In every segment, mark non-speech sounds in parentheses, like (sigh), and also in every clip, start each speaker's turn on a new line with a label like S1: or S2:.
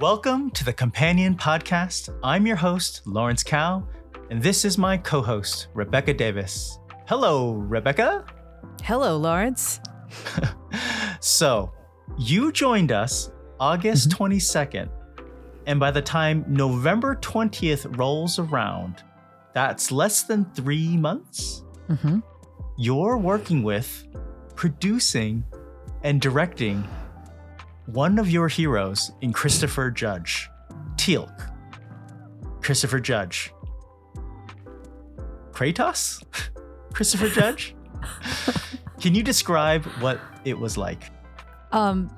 S1: Welcome to the Companion Podcast. I'm your host, Lawrence Cow, and this is my co host, Rebecca Davis. Hello, Rebecca.
S2: Hello, Lawrence. (laughs)
S1: so, you joined us August
S2: Mhm.
S1: 22nd, and by the time November 20th rolls around, that's less than three months,
S2: Mm-hmm.
S1: you're working with, producing, and directing one of your heroes in Christopher Judge, Teal'c. Christopher Judge. Kratos? (laughs) Christopher Judge? (laughs) Can you describe what it was like?
S2: Um,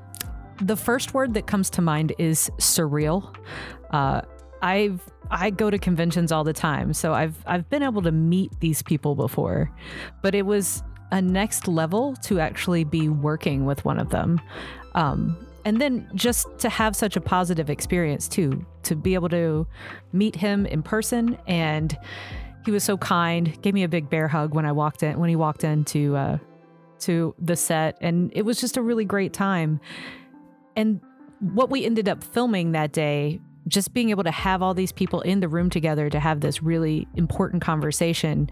S2: the first word that comes to mind is surreal. Uh, I've I go to conventions all the time, so I've I've been able to meet these people before, but it was a next level to actually be working with one of them. Um, and then just to have such a positive experience too, to be able to meet him in person and he was so kind, gave me a big bear hug when I walked in when he walked into uh, to the set and it was just a really great time. And what we ended up filming that day, just being able to have all these people in the room together to have this really important conversation,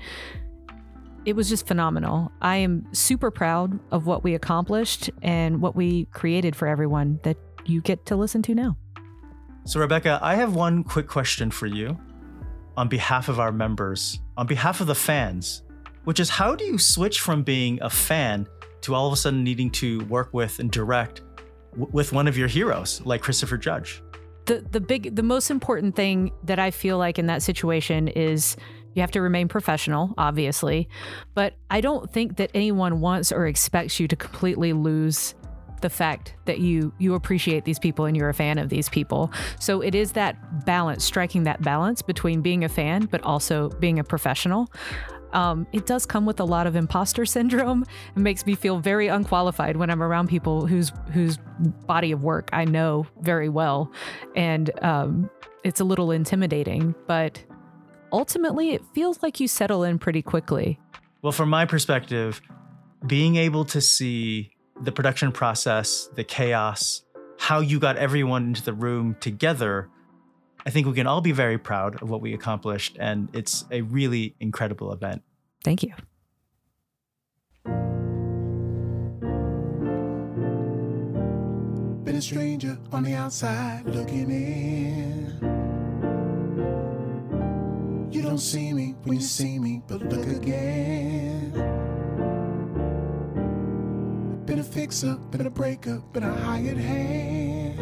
S2: it was just phenomenal. I am super proud of what we accomplished and what we created for everyone that you get to listen to now.
S1: So, Rebecca, I have one quick question for you on behalf of our members, on behalf of the fans, which is how do you switch from being a fan to all of a sudden needing to work with and direct w- with one of your heroes like Christopher Judge?
S2: the the big the most important thing that I feel like in that situation is you have to remain professional, obviously, but I don't think that anyone wants or expects you to completely lose the fact that you you appreciate these people and you're a fan of these people. So it is that balance, striking that balance between being a fan but also being a professional. Um, it does come with a lot of imposter (laughs) syndrome. It makes me feel very unqualified when I'm around people whose whose body of work I know very well, and um, it's a little intimidating. But ultimately, it feels like you settle in pretty quickly.
S1: Well, from my perspective, being able to see the production process, the chaos, how you got everyone into the room together, I think we can all be very proud of what we accomplished. And it's a really incredible event.
S2: Thank you.
S3: Been a stranger on the outside looking in. You don't see me when you see me, but look again. Been a fixer, been a breaker, been a hired hand.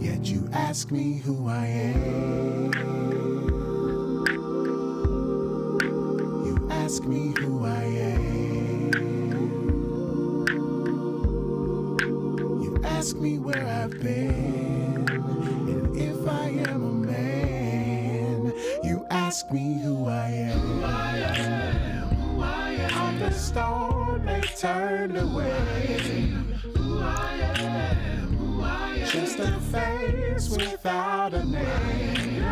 S3: Yet you ask me who I am. You ask me who I am. You ask me where I've been, and if I am ask me who I am. Who I'm who I am. the stone they turned away. Who I am, who I am. Just a face without a name.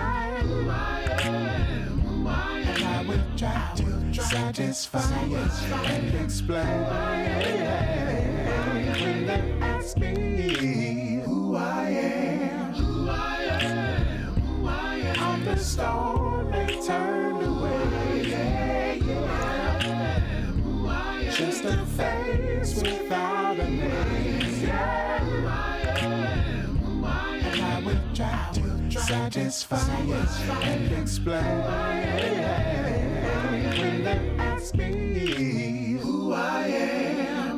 S3: Who I am, who I am. And I will try to satisfy you and explain. When they ask me who I am, Who I'm who I am. I'm the stone turned away. Just a face without a name. And I will try to satisfy and explain. When they ask me who I am.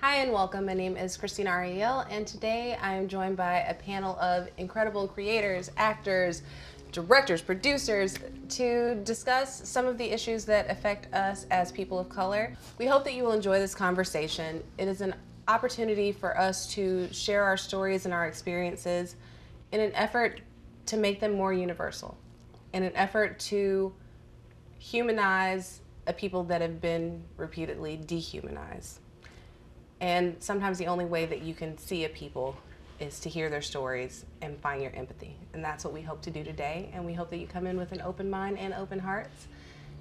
S4: Hi and welcome. My name is Krystina Arielle, and today I am joined by a panel of incredible creators, actors, directors, producers to discuss some of the issues that affect us as people of color. We hope that you will enjoy this conversation. It is an opportunity for us to share our stories and our experiences in an effort to make them more universal, in an effort to humanize a people that have been repeatedly dehumanized. And sometimes the only way that you can see a people is to hear their stories and find your empathy. And that's what we hope to do today. And we hope that you come in with an open mind and open hearts.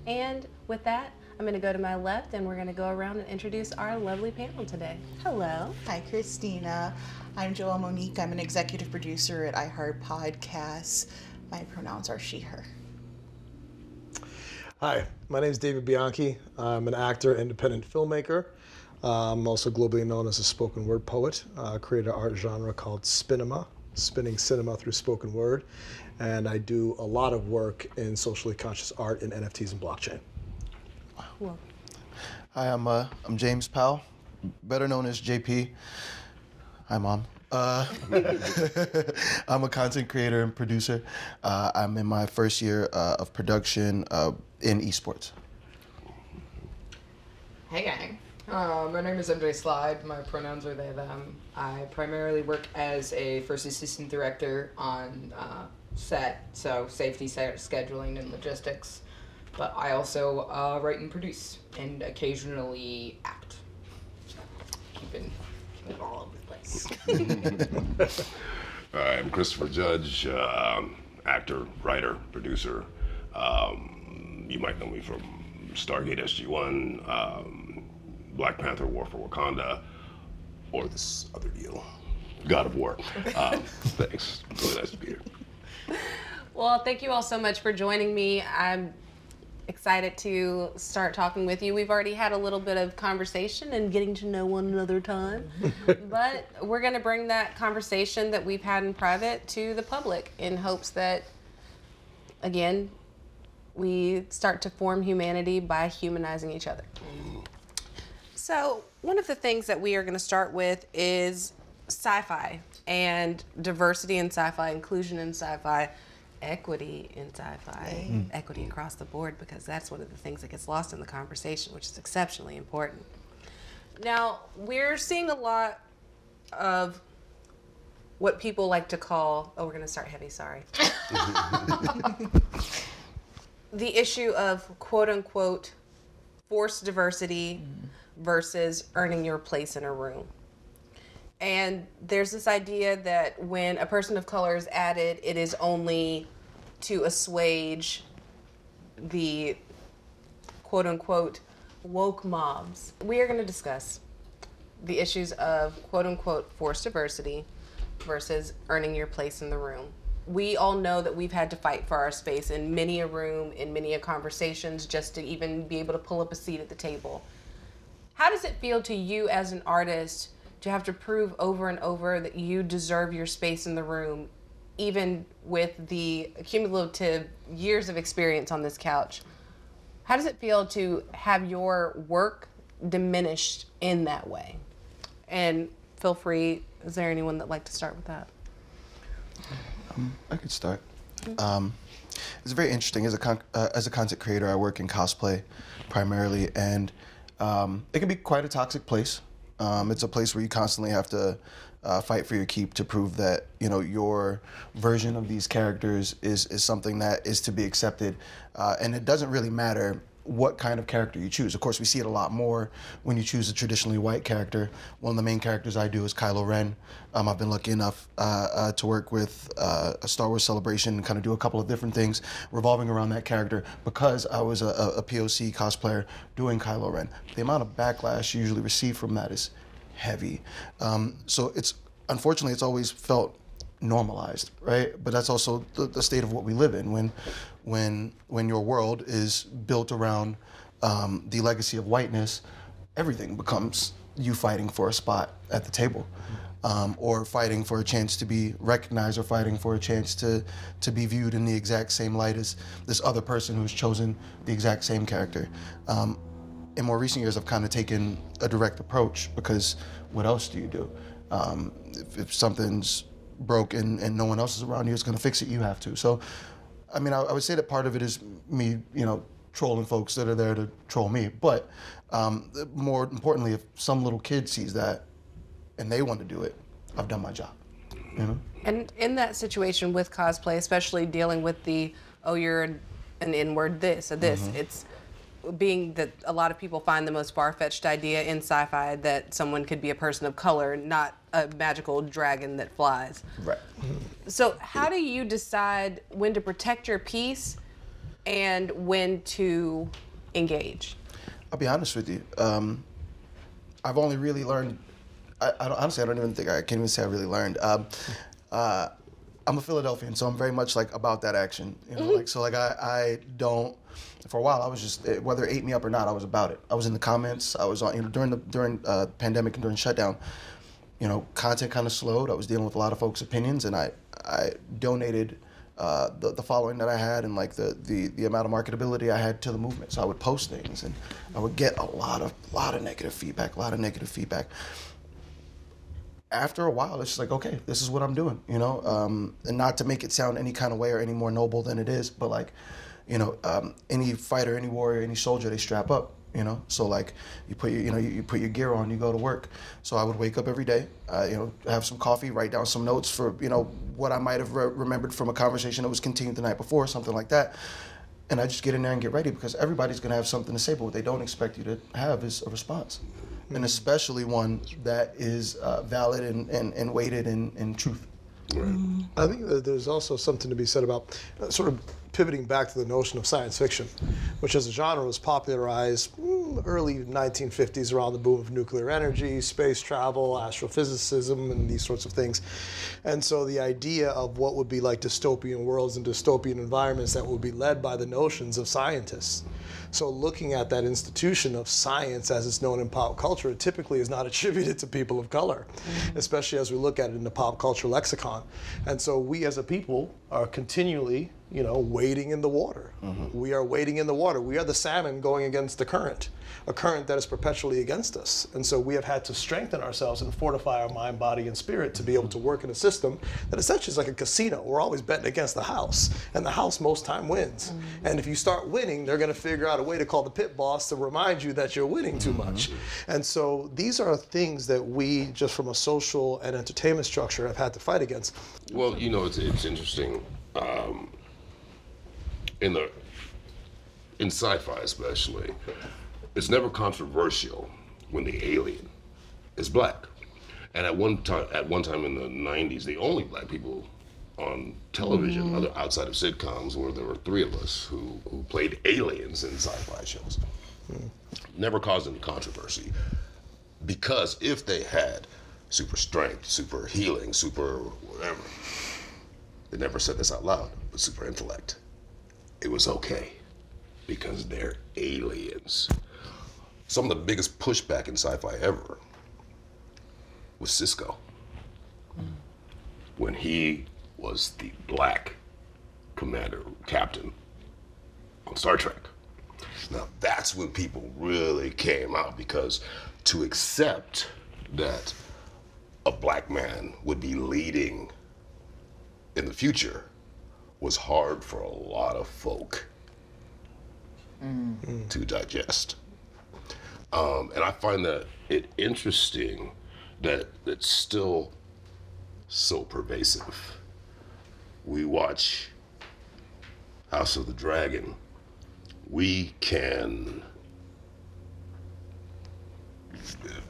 S4: And with that, I'm I'm going to go to my left and we're going to go around and introduce our lovely panel today. Hello.
S5: Hi, Krystina. I'm Joelle Monique. I'm an executive producer at iHeart Podcasts. My pronouns are she, her.
S6: Hi, my name is David Bianchi. I'm an actor, independent filmmaker. I'm also globally known as a spoken word poet. Uh, created an art genre called Spinema, spinning cinema through spoken word. And I do a lot of work in socially conscious art in NFTs and blockchain.
S4: Well,
S7: Hi, I'm uh, I'm James Powell, better known as JP. Hi, mom. Uh, (laughs) I'm a content creator and producer. Uh, I'm in my first year uh, of production uh, in esports.
S8: Hey gang. Uh, my name is MJ Slide. My pronouns are they, them. I primarily work as a first assistant director on uh, set, so safety, se- scheduling, and logistics. But I also uh, write and produce, and occasionally act. Keeping, keeping it all over the place. (laughs)
S9: I'm Christopher Judge, um, actor, writer, producer. Um, you might know me from Stargate SG1, um, Black Panther War for Wakanda, or this other deal, God of War. (laughs) Um, thanks. Really nice to be here.
S4: Well, thank you all so much for joining me. I'm excited to start talking with you. We've already had a little bit of conversation and getting to know one another time, (laughs) but we're going to bring that conversation that we've had in private to the public in hopes that, again, we start to form humanity by humanizing each other. So, one of the things that we are going to start with is sci fi and diversity in sci fi, inclusion in sci fi, equity in sci fi, hmm. equity across the board, because that's one of the things that gets lost in the conversation, which is exceptionally important. Now, we're seeing a lot of what people like to call, oh, we're going to start heavy, sorry. (laughs) the issue of quote unquote forced diversity hmm. Versus earning your place in a room. And there's this idea that when a person of color is added, it is only to assuage the quote unquote woke mobs. We are going to discuss the issues of quote unquote forced diversity versus earning your place in the room. We all know that we've had to fight for our space in many a room, in many a conversations, just to even be able to pull up a seat at the table. How does it feel to you as an artist to have to prove over and over that you deserve your space in the room, even with the cumulative years of experience on this couch? How does it feel to have your work diminished in that way? And feel free, is there anyone that'd like to start with that?
S7: I could start. Um, it's very interesting. As a uh, as a content creator, I work in cosplay primarily, and um, it can be quite a toxic place. Um, it's a place where you constantly have to uh, fight for your keep to prove that you know your version of these characters is is something that is to be accepted, uh, and it doesn't really matter what kind of character you choose. Of course, we see it a lot more when you choose a traditionally white character. One of the main characters I do is Kylo Ren. Um, I've been lucky enough uh, uh, to work with uh, a Star Wars celebration and kind of do a couple of different things revolving around that character because I was a, a, POC cosplayer doing Kylo Ren. The amount of backlash you usually receive from that is heavy. Um, so it's unfortunately it's always felt normalized, right? But that's also the, the state of what we live in when, when, when your world is built around um, the legacy of whiteness, everything becomes you fighting for a spot at the table, um, or fighting for a chance to be recognized, or fighting for a chance to to be viewed in the exact same light as this other person who's chosen the exact same character. Um, in more recent years, I've kind of taken a direct approach because what else do you do? Um, if, if something's broke and, and no one else is around you, it's going to fix it. You have to. So, I mean, I, I would say that part of it is me, you know, trolling folks that are there to troll me. But um, more importantly, if some little kid sees that and they want to do it, I've done my job. You know.
S4: And in that situation with cosplay, especially dealing with the, oh, you're an, an inward this or this, it's being that a lot of people find the most far fetched idea in sci fi that someone could be a person of color, not a magical dragon that flies.
S7: Right.
S4: So, how do you decide when to protect your peace and when to engage?
S7: I'll be honest with you. Um, I've only really learned. I, I don't, honestly, I don't even think I can't even say I really learned. Um, uh, I'm a Philadelphian, so I'm very much like about that action. You know, like so, like I, I don't. For a while, I was just whether it ate me up or not, I was about it. I was in the comments. I was on, you know, during the during uh, pandemic and during shutdown. You know, content kind of slowed. I was dealing with a lot of folks' opinions, and I, I donated uh, the, the following that I had and like the, the, the amount of marketability I had to the movement. So I would post things and I would get a lot of lot of negative feedback, a lot of negative feedback. After a while, it's just like, okay, this is what I'm doing, you know, um, and not to make it sound any kind of way or any more noble than it is, but like, you know, um, any fighter, any warrior, any soldier, they strap up, you know. So like, you put your, you know, you, you put your gear on, you go to work. So I would wake up every day, uh, you know, have some coffee, write down some notes for, you know, what I might have re- remembered from a conversation that was continued the night before, something like that. And I just get in there and get ready because everybody's gonna have something to say, but what they don't expect you to have is a response, and especially one that is uh, valid and, and, and weighted in, in truth.
S6: I think that there's also something to be said about uh, sort of pivoting back to the notion of science fiction, which as a genre was popularized mm, early 1950s around the boom of nuclear energy, space travel, astrophysicism, and these sorts of things. And so the idea of what would be like dystopian worlds and dystopian environments that would be led by the notions of scientists. So looking at that institution of science as it's known in pop culture, it typically is not (laughs) attributed to people of color, mm-hmm. especially as we look at it in the pop culture lexicon. And so we as a people are continually, you know, wading in the water. Mm-hmm. We are wading in the water. We are the salmon going against the current, a current that is perpetually against us. And so we have had to strengthen ourselves and fortify our mind, body, and spirit to be able to work in a system that essentially is like a casino. We're always betting against the house, and the house most time wins. And if you start winning, they're going to figure out a way to call the pit boss to remind you that you're winning too much. And so these are things that we, just from a social and entertainment structure, have had to fight against.
S10: Well, you know, it's, it's interesting. Um, in the in sci-fi, especially, it's never controversial when the alien is black. And at one time, at one time in the '90s, the only black people on television, mm-hmm. other outside of sitcoms, were there were three of us who who played aliens in sci-fi shows. Hmm. Never caused any controversy because if they had super strength, super healing, super whatever, they never said this out loud, but super intellect, it was okay because they're aliens. Some of the biggest pushback in sci-fi ever was Sisko when he was the black commander, captain on Star Trek. Now that's when people really came out because to accept that a black man would be leading in the future was hard for a lot of folk mm. to digest. Um, and I find that it interesting that it's still so pervasive. We watch House of the Dragon. We can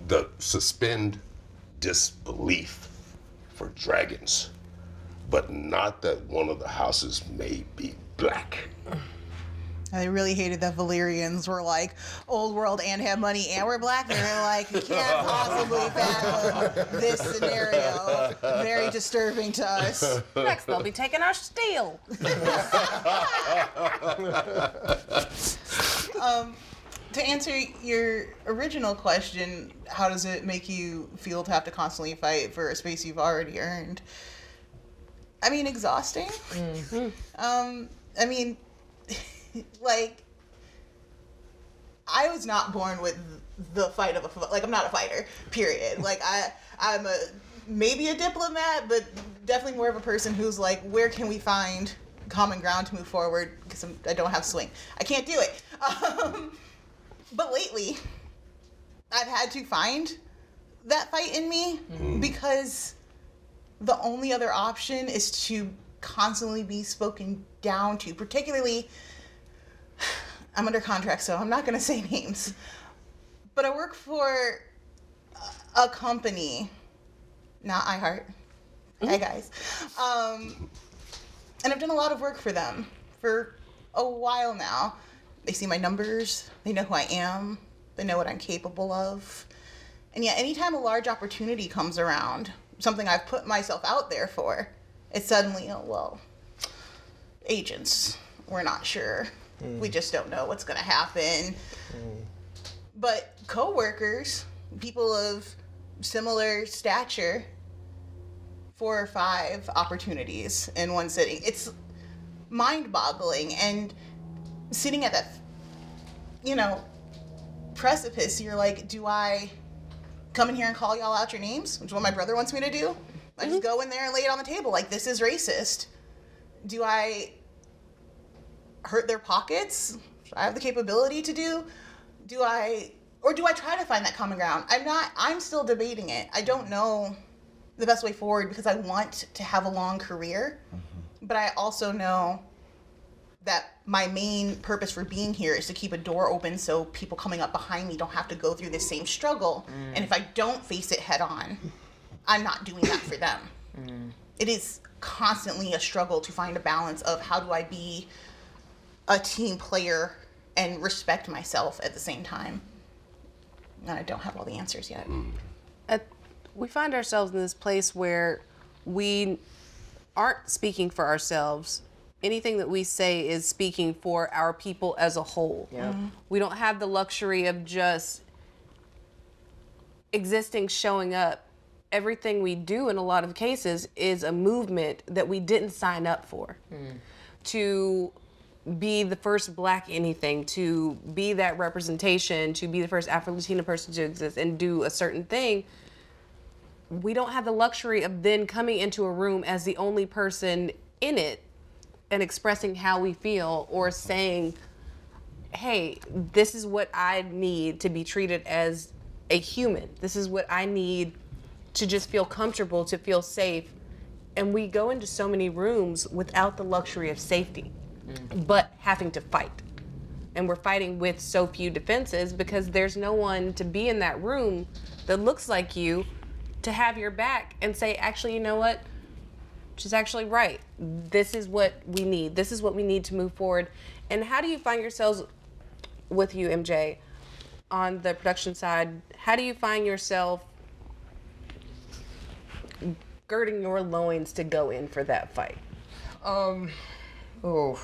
S10: the suspend disbelief for dragons, but not that one of the houses may be black.
S5: I really hated that Valyrians were like old world and have money and we're black. They were like, you can't possibly fathom this scenario. Very disturbing to us.
S4: Next, they'll be taking our steel. (laughs)
S5: To answer your original question, how does it make you feel to have to constantly fight for a space you've already earned? I mean, exhausting. Um, I mean, (laughs) like, I was not born with the fight of a like I'm not a fighter. Period. Like I I'm a maybe a diplomat, but definitely more of a person who's like, where can we find common ground to move forward? Because I don't have swing. I can't do it. (laughs) Um, but lately, I've had to find that fight in me because the only other option is to constantly be spoken down to, particularly. I'm under contract, so I'm not going (laughs) to say names. But I work for a- company, not iHeart. Hey guys. Um, and I've done a lot of work for them for a while now. They see my numbers, they know who I am, They know what I'm capable of. And yet, anytime a large opportunity comes around, something I've put myself out there for, it's suddenly, oh, well, agents, we're not sure. We just don't know what's going to happen. But coworkers, people of similar stature, four or five opportunities in one sitting. It's mind boggling. And sitting at that, you know, precipice, you're like, do I come in here and call y'all out your names, which is what my brother wants me to do? I just mm-hmm. go in there and lay it on the table like this is racist. Do I hurt their pockets? I have the capability to do. Do I or do I try to find that common ground? I'm not I'm still debating it. I don't know the best way forward because I want to have a long career. Mm-hmm. But I also know that my main purpose for being here is to keep a door open so people coming up behind me don't have to go through the same struggle. Mm. And if I don't face it head on, I'm not doing that for them. Mm. It is constantly a struggle to find a balance of how do I be a team player and respect myself at the same time. And I don't have all the answers yet. Mm.
S4: at, we find ourselves in this place where we aren't speaking for ourselves. Anything that we say is speaking for our people as a whole. Mm-hmm. We don't have the luxury of just existing, showing up. Everything we do in a lot of cases is a movement that we didn't sign up for. Mm. To be the first black anything, to be that representation, to be the first Afro Latina person to exist and do a certain thing, we don't have the luxury of then coming into a room as the only person in it and expressing how we feel or saying, hey, this is what I need to be treated as a human. This is what I need to just feel comfortable, to feel safe. And we go into so many rooms without the luxury of safety, but having to fight. And we're fighting with so few defenses because there's no one to be in that room that looks like you to have your back and say, actually, you know what? She's actually right. This is what we need. This is what we need to move forward. And how do you find yourselves with you, MJ, on the production side? How do you find yourself girding your loins to go in for that fight?
S8: Um, oh,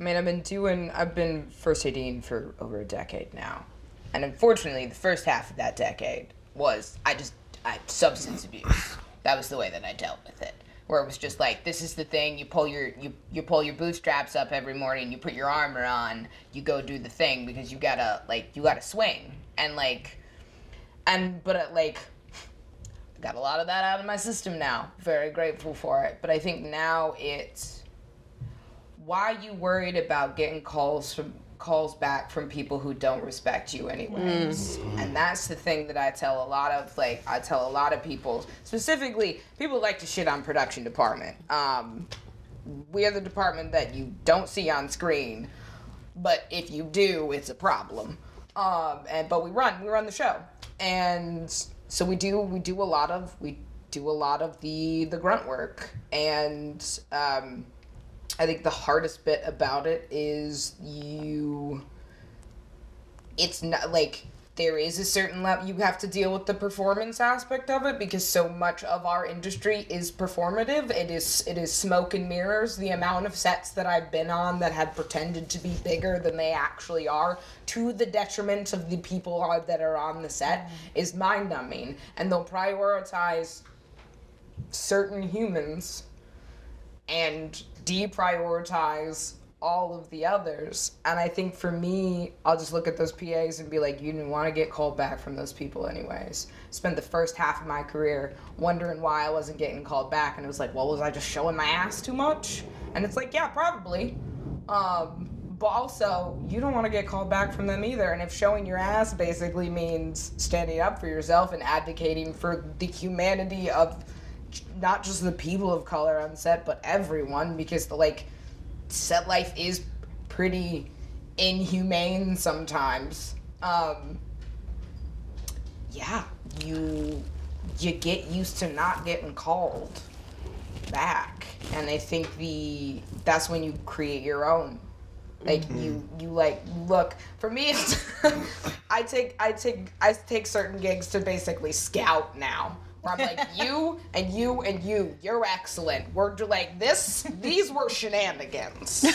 S8: I mean, I've been doing, I've been first ADing for over a decade now. And unfortunately, the first half of that decade was, I just, I, substance abuse. That was the way that I dealt with it. Where it was just like, this is the thing, you pull your, you, you pull your bootstraps up every morning, you put your armor on, you go do the thing because you gotta, like, you gotta swing. And like, and, but uh, like, got a lot of that out of my system now. Very grateful for it. But I think now it's why are you worried about getting calls from calls back from people who don't respect you anyways and that's the thing that i tell a lot of like i tell a lot of people specifically people like to shit on production department. Um, we are the department that you don't see on screen but if you do it's a problem. Um, and but we run we run the show. And so we do we do a lot of we do a lot of the the grunt work. And um, I think the hardest bit about it is you. It's not like there is a certain level you have to deal with the performance aspect of it because so much of our industry is performative. It is it is smoke and mirrors. The amount of sets that I've been on that had pretended to be bigger than they actually are, to the detriment of the people are- that are on the set, mm-hmm. is mind numbing. And they'll prioritize certain humans and deprioritize all of the others. And I think for me, I'll just look at those PAs and be like, you didn't want to get called back from those people anyways. Spent the first half of my career wondering why I wasn't getting called back. And it was like, well, was I just showing my ass too much? And it's like, yeah, probably. Um, but also, you don't want to get called back from them either. And if showing your ass basically means standing up for yourself and advocating for the humanity of not just the people of color on set, but everyone, because the like set life is pretty inhumane sometimes. Um, yeah, you you get used to not getting called back, and I think the that's when you create your own Like you, you like look. For me, it's (laughs) I take, I take, I take certain gigs to basically scout now. Where I'm like, you and you and you, you're excellent. We're like this. These were shenanigans.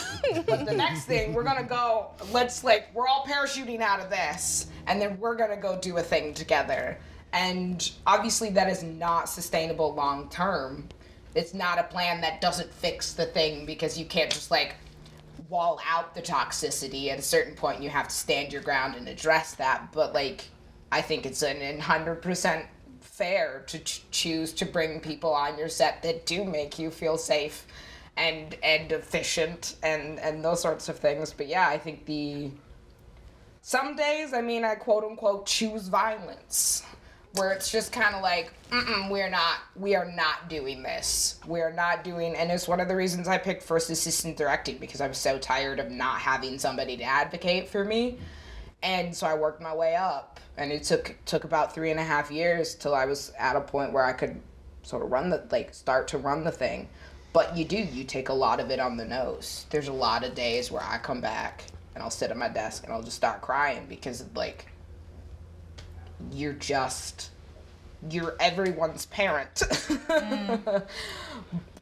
S8: but the next thing, we're gonna go. Let's like, we're all parachuting out of this, and then we're gonna go do a thing together. And obviously, that is not sustainable long term. It's not a plan that doesn't fix the thing because you can't just like wall out the toxicity at a certain point you have to stand your ground and address that but like i think it's an 100% fair to ch- choose to bring people on your set that do make you feel safe and and efficient and and those sorts of things. But yeah i think the some days i mean i quote unquote choose violence where it's just kind of like we're not we are not doing this. We're not doing and it's one of the reasons i picked first assistant directing because i was so tired of not having somebody to advocate for me. And so i worked my way up and it took took about three and a half years till i was at a point where i could sort of run the like start to run the thing. But you do you take a lot of it on the nose. There's a lot of days where i come back and i'll sit at my desk and i'll just start crying because like you're just you're everyone's parent. (laughs) Mm.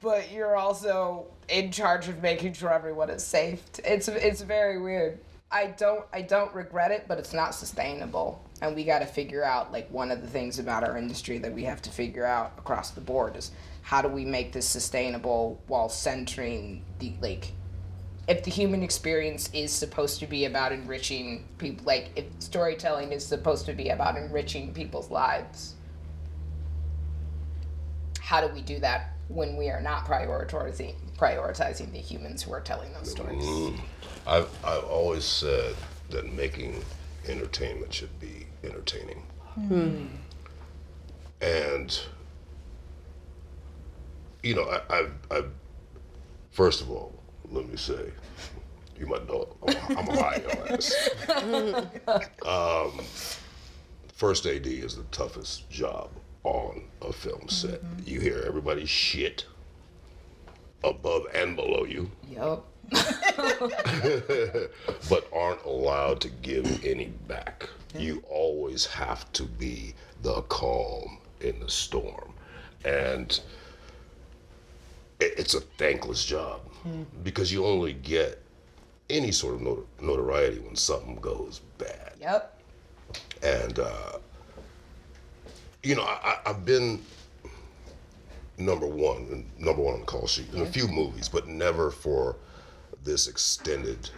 S8: But you're also in charge of making sure everyone is safe. It's it's very weird. I don't i don't regret it but it's not sustainable and we got to figure out like one of the things about our industry that we have to figure out across the board is how do we make this sustainable while centering the like if the human experience is supposed to be about enriching people like if storytelling is supposed to be about enriching people's lives how do we do that when we are not prioritizing prioritizing the humans who are telling those stories? Mm.
S10: I've, I've always said that making entertainment should be entertaining. And, you know, I, I, I, first of all, let me say, you might know I'm, I'm a high ass. (laughs) um, first AD is the toughest job on a film set. You hear everybody's shit above and below you
S8: yep (laughs)
S10: but aren't allowed to give any back. You always have to be the calm in the storm. And it's a thankless job because you only get any sort of not- notoriety when something goes bad.
S8: yep
S10: And, uh, you know, I, I've been number one, number one on the call sheet in a few movies, but never for this extended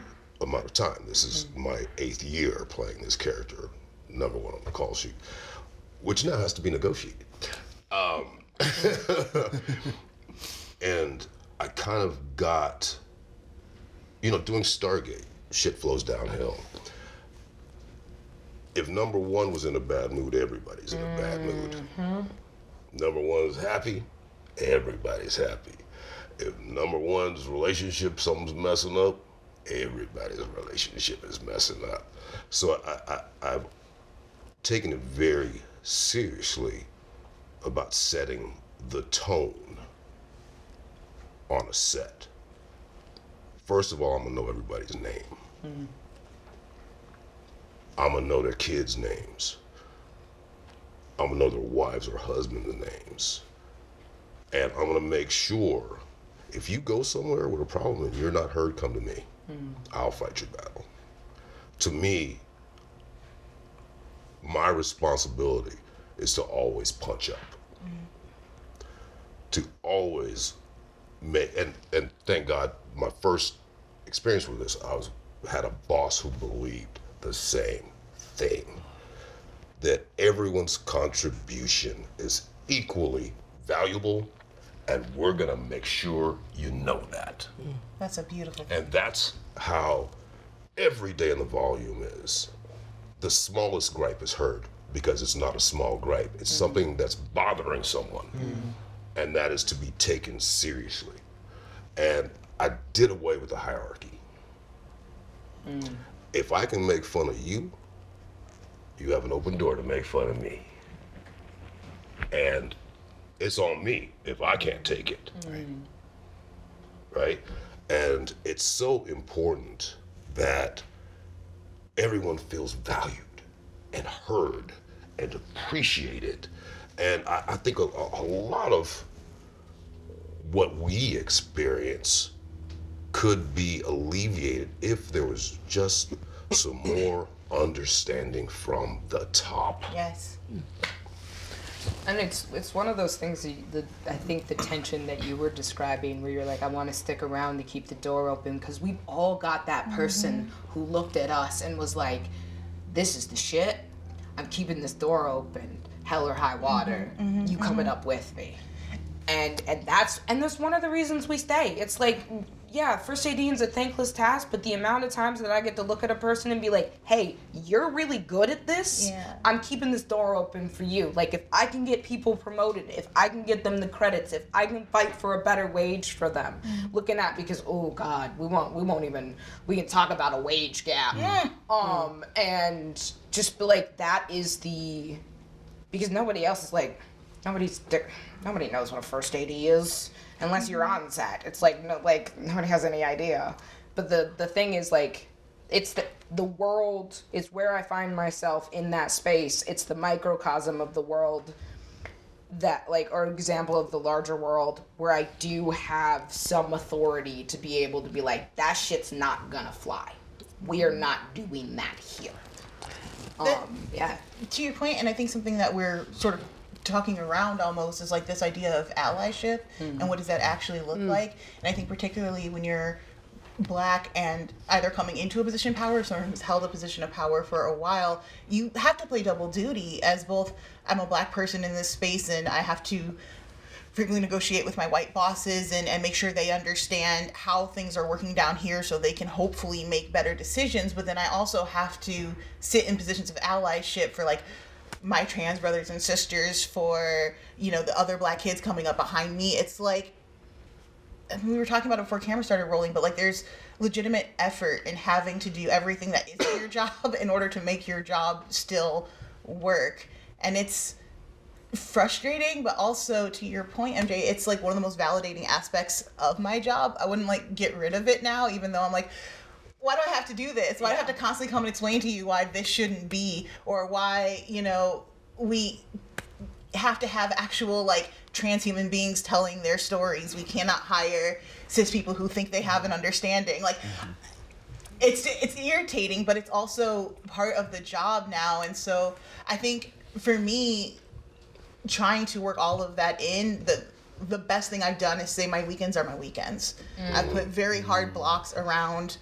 S10: amount of time. This is my eighth year playing this character, number one on the call sheet, which now has to be negotiated. Um, (laughs) and I kind of got, you know, doing Stargate, shit flows downhill. If number one was in a bad mood, everybody's in a bad mood. Number one is happy, everybody's happy. If number one's relationship, something's messing up, everybody's relationship is messing up. So I, I, I've taken it very seriously about setting the tone on a set. First of all, I'm gonna know everybody's name. Mm-hmm. I'm gonna know their kids' names. I'm gonna know their wives or husbands' names. And I'm gonna make sure if you go somewhere with a problem and you're not heard, come to me. Hmm. I'll fight your battle. To me, my responsibility is to always punch up. Hmm. To always make and and thank God my first experience with this, I was had a boss who believed the same thing. That everyone's contribution is equally valuable and we're gonna make sure you know that. Mm.
S5: That's a beautiful. thing.
S10: And that's how every day in the volume is. The smallest gripe is heard because it's not a small gripe. It's mm-hmm. something that's bothering someone. Mm-hmm. And that is to be taken seriously. And I did away with the hierarchy. Mm. If I can make fun of you, you have an open door to make fun of me. And it's on me if I can't take it right? And it's so important
S9: that everyone feels valued and heard and appreciated. And I, I think a, a lot of what we experience could be alleviated if there was just some more (coughs) understanding from the top.
S5: Yes.
S8: And it's it's one of those things that the I think the tension that you were describing, where you're like, I want to stick around to keep the door open, because we've all got that mm-hmm. person who looked at us and was like, "This is the shit. I'm keeping this door open, hell or high mm-hmm. water. Mm-hmm. you coming up with me." And and that's and that's one of the reasons we stay. It's like, yeah, first AD is a thankless task, but the amount of times that I get to look at a person and be like, "Hey, you're really good at this.
S5: Yeah.
S8: I'm keeping this door open for you. Like if I can get people promoted, if I can get them the credits, if I can fight for a better wage for them, looking at because oh god, we won't we won't even we can talk about a wage gap. Um and just be like that is the because nobody else is like nobody's nobody knows what a first AD is unless you're on set. It's like no like nobody has any idea. But the the thing is like it's the the world is where I find myself in that space. It's the microcosm of the world that like or example of the larger world where I do have some authority to be able to be like that shit's not gonna fly. We are not doing that here.
S5: That-
S8: Um, yeah.
S5: to your point, and I think something that we're sort of talking around almost is like this idea of allyship and hmm. what does that actually look hmm. like. And I think particularly when you're black and either coming into a position of power or someone who's held a position of power for a while, you have to play double duty as both I'm a black person in this space and I have to frequently negotiate with my white bosses and, and make sure they understand how things are working down here so they can hopefully make better decisions. But then I also have to sit in positions of allyship for like my trans brothers and sisters, for, you know, the other black kids coming up behind me. It's like we were talking about it before camera started rolling, but like there's legitimate effort in having to do everything that is your (laughs) job in order to make your job still work. And it's frustrating, but also to your point, MJ, it's like one of the most validating aspects of my job. I wouldn't like get rid of it now, even though I'm like, why do I have to do this? Why do I have to constantly come and explain to you why this shouldn't be, or why you know we have to have actual like trans human beings telling their stories. We cannot hire cis people who think they have an mm-hmm. understanding. Like mm-hmm. it's it's irritating, but it's also part of the job now. And so I think for me, trying to work all of that in the the best thing I've done is say my weekends are my weekends. I put mm. very hard mm. blocks around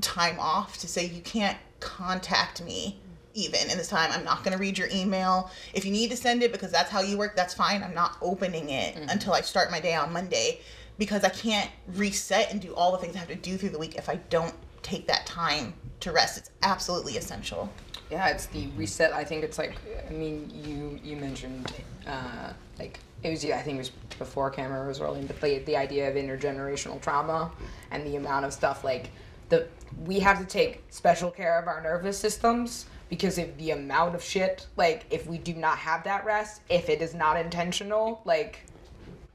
S5: time off to say you can't contact me even in this time. I'm not going to read your email. If you need to send it because that's how you work, that's fine. I'm not opening it until I start my day on Monday because I can't reset and do all the things I have to do through the week if I don't take that time to rest. It's absolutely essential.
S8: Yeah, it's the reset. I think it's like, I mean, you you mentioned uh, like it was I think it was before camera was rolling, but the the idea of intergenerational trauma and the amount of stuff like the we have to take special care of our nervous systems because of the amount of shit. Like if we do not have that rest, if it is not intentional, like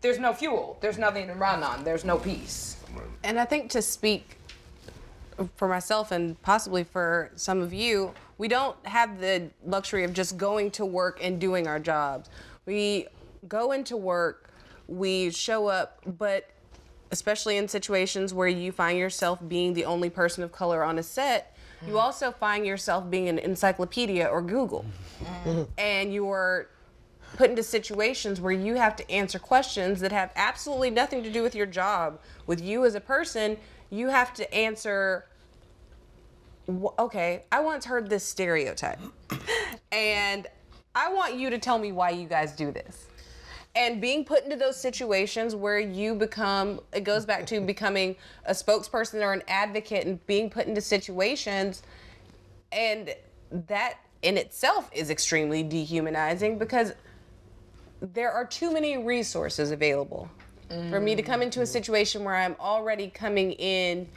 S8: there's no fuel, there's nothing to run on, there's no peace.
S4: And I think to speak for myself and possibly for some of you, we don't have the luxury of just going to work and doing our jobs. We go into work, we show up, but especially in situations where you find yourself being the only person of color on a set, you also find yourself being an encyclopedia or Google. Mm-hmm. And you're put into situations where you have to answer questions that have absolutely nothing to do with your job. With you as a person, you have to answer okay, I once heard this stereotype. and I want you to tell me why you guys do this. And being put into those situations where you become, it goes back to (laughs) becoming a spokesperson or an advocate and being put into situations. And that in itself is extremely dehumanizing because there are too many resources available for me to come into a mm. situation where I'm already coming in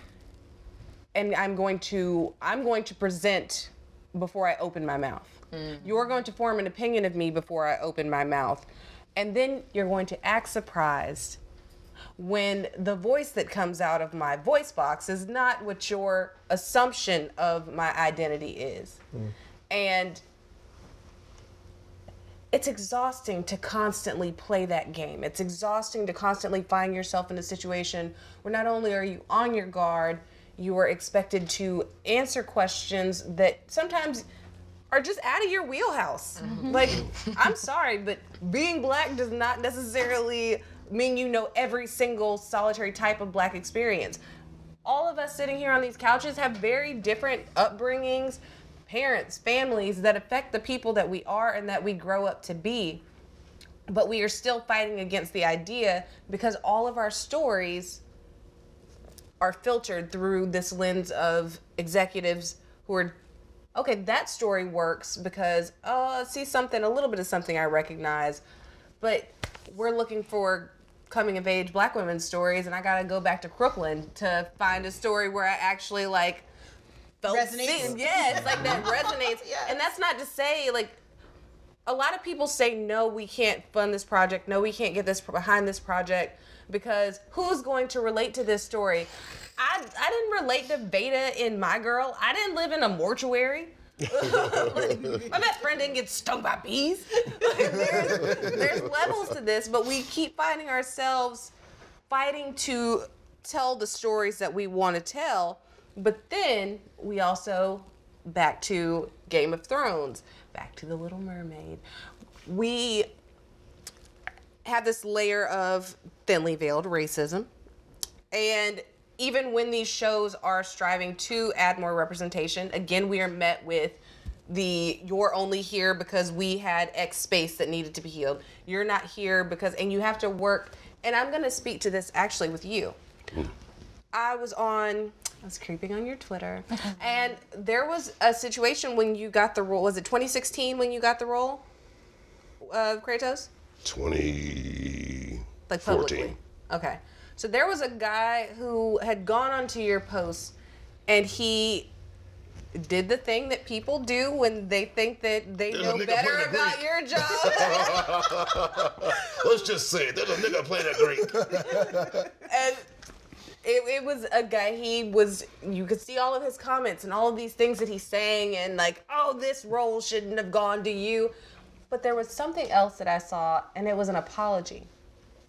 S4: and I'm going to I'm going to present before I open my mouth. Mm. You're going to form an opinion of me before I open my mouth. And then you're going to act surprised when the voice that comes out of my voice box is not what your assumption of my identity is. Mm. And it's exhausting to constantly play that game. It's exhausting to constantly find yourself in a situation where not only are you on your guard, you are expected to answer questions that sometimes are just out of your wheelhouse. Mm-hmm. Like, I'm sorry, but being black does not necessarily mean you know every single solitary type of black experience. All of us sitting here on these couches have very different upbringings, parents, families that affect the people that we are and that we grow up to be. But we are still fighting against the idea because all of our stories are filtered through this lens of executives who are okay that story works because uh see something a little bit of something i recognize but we're looking for coming of age black women's stories and i gotta go back to crooklyn to find a story where i actually like felt
S5: Resonates.
S4: seen. yeah it's like that (laughs) resonates and that's not to say like a lot of people say no we can't fund this project no we can't get this behind this project because who's going to relate to this story i, I didn't relate to Vada in my girl i didn't live in a mortuary (laughs) my best friend didn't get stung by bees (laughs) Like, there's, there's levels to this but we keep finding ourselves fighting to tell the stories that we want to tell but then we also back to Game of Thrones, back to The Little Mermaid. We have this layer of thinly veiled racism. And even when these shows are striving to add more representation, again, we are met with the you're only here because we had X space that needed to be healed. You're not here because, and you have to work. And I'm going to speak to this actually with you. I was on, I was creeping on your Twitter, (laughs) and there was a situation when you got the role. Was it 2016 when you got the role of Kratos?
S9: 20.
S4: Like
S9: 14.
S4: Okay. So there was a guy who had gone onto your post, and he did the thing that people do when they think that they
S9: There's
S4: know better about
S9: Greek.
S4: your job. (laughs)
S9: Let's just say it. There's a nigga playing a Greek. (laughs)
S4: and it, it was a guy he was you could see all of his comments and all of these things that he's saying and like oh this role shouldn't have gone to you but there was something else that i saw and it was an apology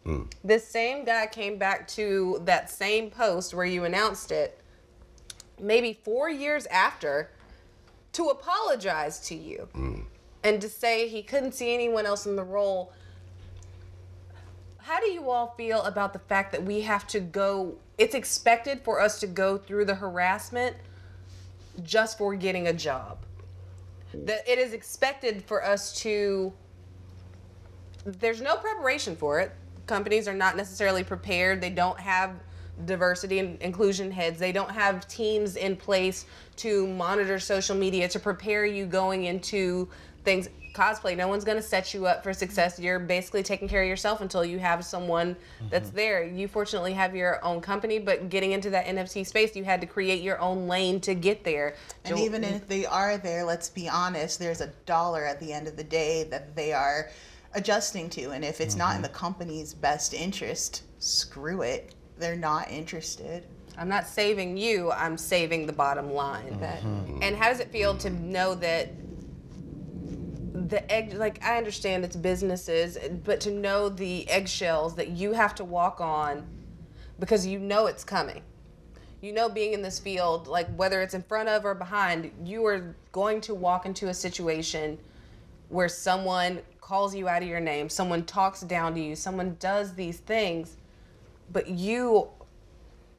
S4: Mm. this same guy came back to that same post where you announced it maybe four years after to apologize to you. Mm. And to say he couldn't see anyone else in the role. How do you all feel about the fact that we have to go it's expected for us to go through the harassment just for getting a job? That it is expected for us to there's no preparation for it companies are not necessarily prepared. They don't have diversity and inclusion heads. They don't have teams in place to monitor social media to prepare you going into things. Cosplay no one's going to set you up for success. You're basically taking care of yourself until you have someone that's mm-hmm. there. You fortunately have your own company but getting into that nft space you had to create your own lane to get there.
S5: And
S4: Jo-
S5: even mm-hmm. if they are there, let's be honest, there's a dollar at the end of the day that they are adjusting to. And if it's not in mm-hmm. the company's best interest, screw it. They're not interested.
S4: I'm not saving you, I'm saving the bottom line. Mm-hmm. And how does it feel to know that the egg like I understand it's businesses, but to know the eggshells that you have to walk on because you know it's coming. You know being in this field, like whether it's in front of or behind, you are going to walk into a situation where someone calls you out of your name, someone talks down to you, someone does these things, but you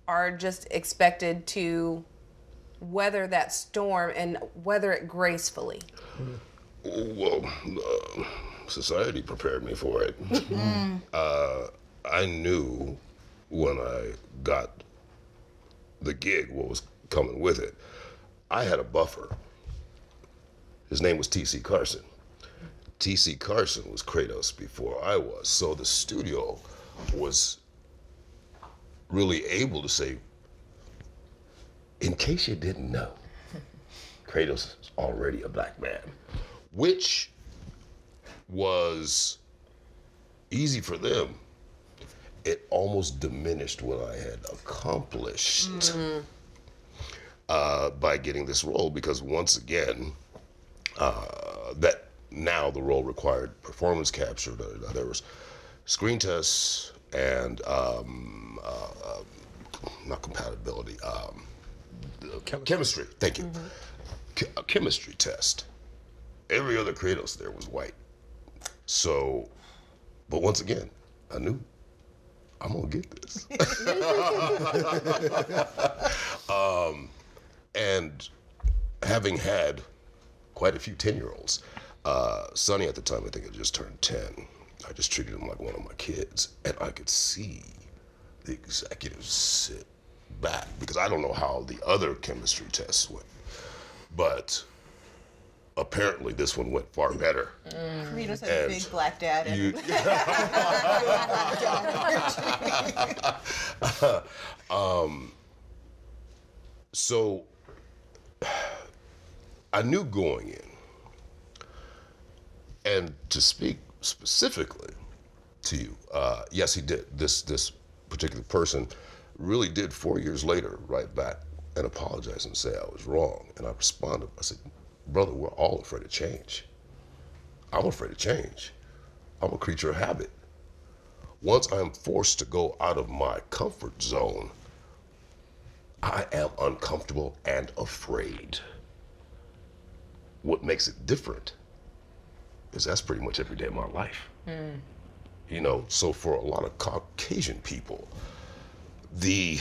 S4: are just expected to weather that storm and weather it gracefully.
S9: Well, uh, society prepared me for it. uh, I knew when I got the gig what was coming with it. I had a buffer. His name was T.C. Carson. T.C. Carson was Kratos before I was, so the studio was really able to say, in case you didn't know, (laughs) Kratos is already a black man, which was easy for them
S10: it almost diminished what I had accomplished uh, by getting this role because once again, uh, that now the role required performance capture. There there was screen tests and um, uh, uh, not compatibility, um, chemistry. Thank you. Che- a chemistry test. Every other Kratos there was white. So, but once again, I knew I'm gonna get this. (laughs) (laughs) um, and having had quite a few 10 year olds, uh, Sonny at the time, I think had just turned 10. I just treated him like one of my kids. And I could see the executives sit back because I don't know how the other chemistry tests went. But apparently this one went far better.
S5: Has a
S10: And
S5: big black dad. And
S10: You- (laughs) (laughs) um, so I knew going in, and to speak specifically to you, uh, yes, he did. This this particular person really did four years later write back and apologize and say I was wrong, and I responded. I said, "Brother, we're all afraid of change. I'm afraid of change. I'm a creature of habit. Once I am forced to go out of my comfort zone, I am uncomfortable and afraid. What makes it different is that's pretty much every day of my life. Mm. You know, so for a lot of Caucasian people, the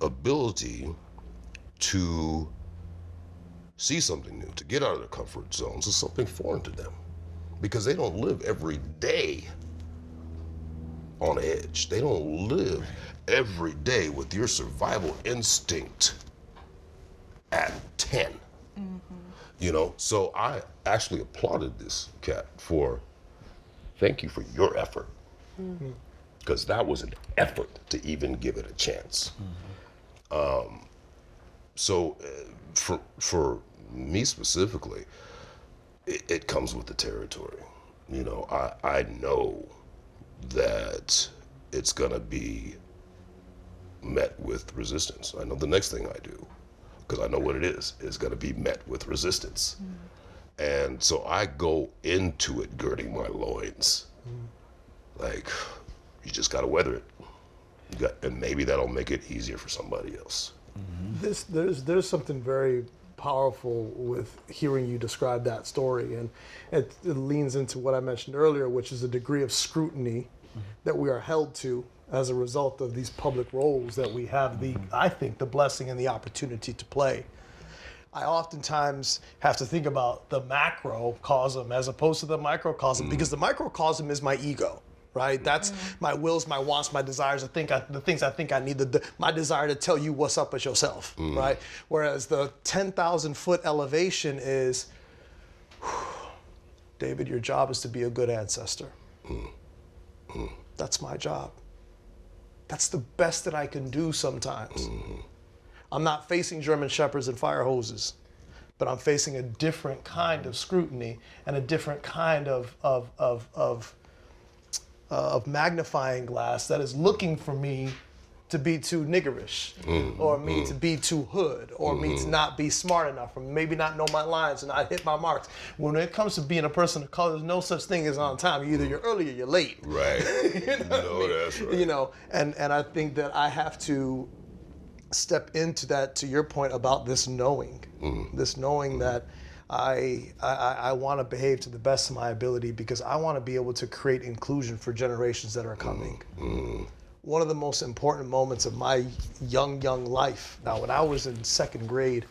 S10: ability to see something new, to get out of their comfort zones, is something foreign to them because they don't live every day on edge. They don't live every day with your survival instinct at 10. Mm-hmm. You know, so I actually applauded this cat for thank you for your effort. Because that was an effort to even give it a chance. Um, so uh, for, for me specifically, it, it comes with the territory. You know, I, I know that it's gonna be met with resistance. I know the next thing I do, because I know what it is, is gonna be met with resistance. And so I go into it girding my loins. Like, you just gotta weather it. You got, and maybe that'll make it easier for somebody else. Mm-hmm.
S6: this there's there's something very powerful with hearing you describe that story and it, it leans into what i mentioned earlier which is a degree of scrutiny mm-hmm. that we are held to as a result of these public roles that we have the i think the blessing and the opportunity to play I oftentimes have to think about the macrocosm as opposed to the microcosm because the microcosm is my ego, right? That's mm-hmm. my wills, my wants, my desires, the, think I, the things I think I need, the, the, my desire to tell you what's up with yourself, mm. right? Whereas the 10,000 foot elevation is, (sighs) David, your job is to be a good ancestor. Mm. Mm. That's my job. That's the best that I can do sometimes. Mm-hmm. I'm not facing German shepherds and fire hoses, but I'm facing a different kind of scrutiny and a different kind of of of of, uh, of magnifying glass that is looking for me to be too niggerish, mm. or me mm. to be too hood, or me to mm-hmm. not be smart enough, or maybe not know my lines and not hit my marks. When it comes to being a person of color, there's no such thing as on time. Either you're early or you're late
S10: Right. (laughs) you no, that's right.
S6: you know and and i think that i have to step into that to your point about this knowing. Mm-hmm. This knowing mm-hmm. that i i, I want to behave to the best of my ability because i want to be able to create inclusion for generations that are mm-hmm. coming. One of the most important moments of my young young life now when i was in second grade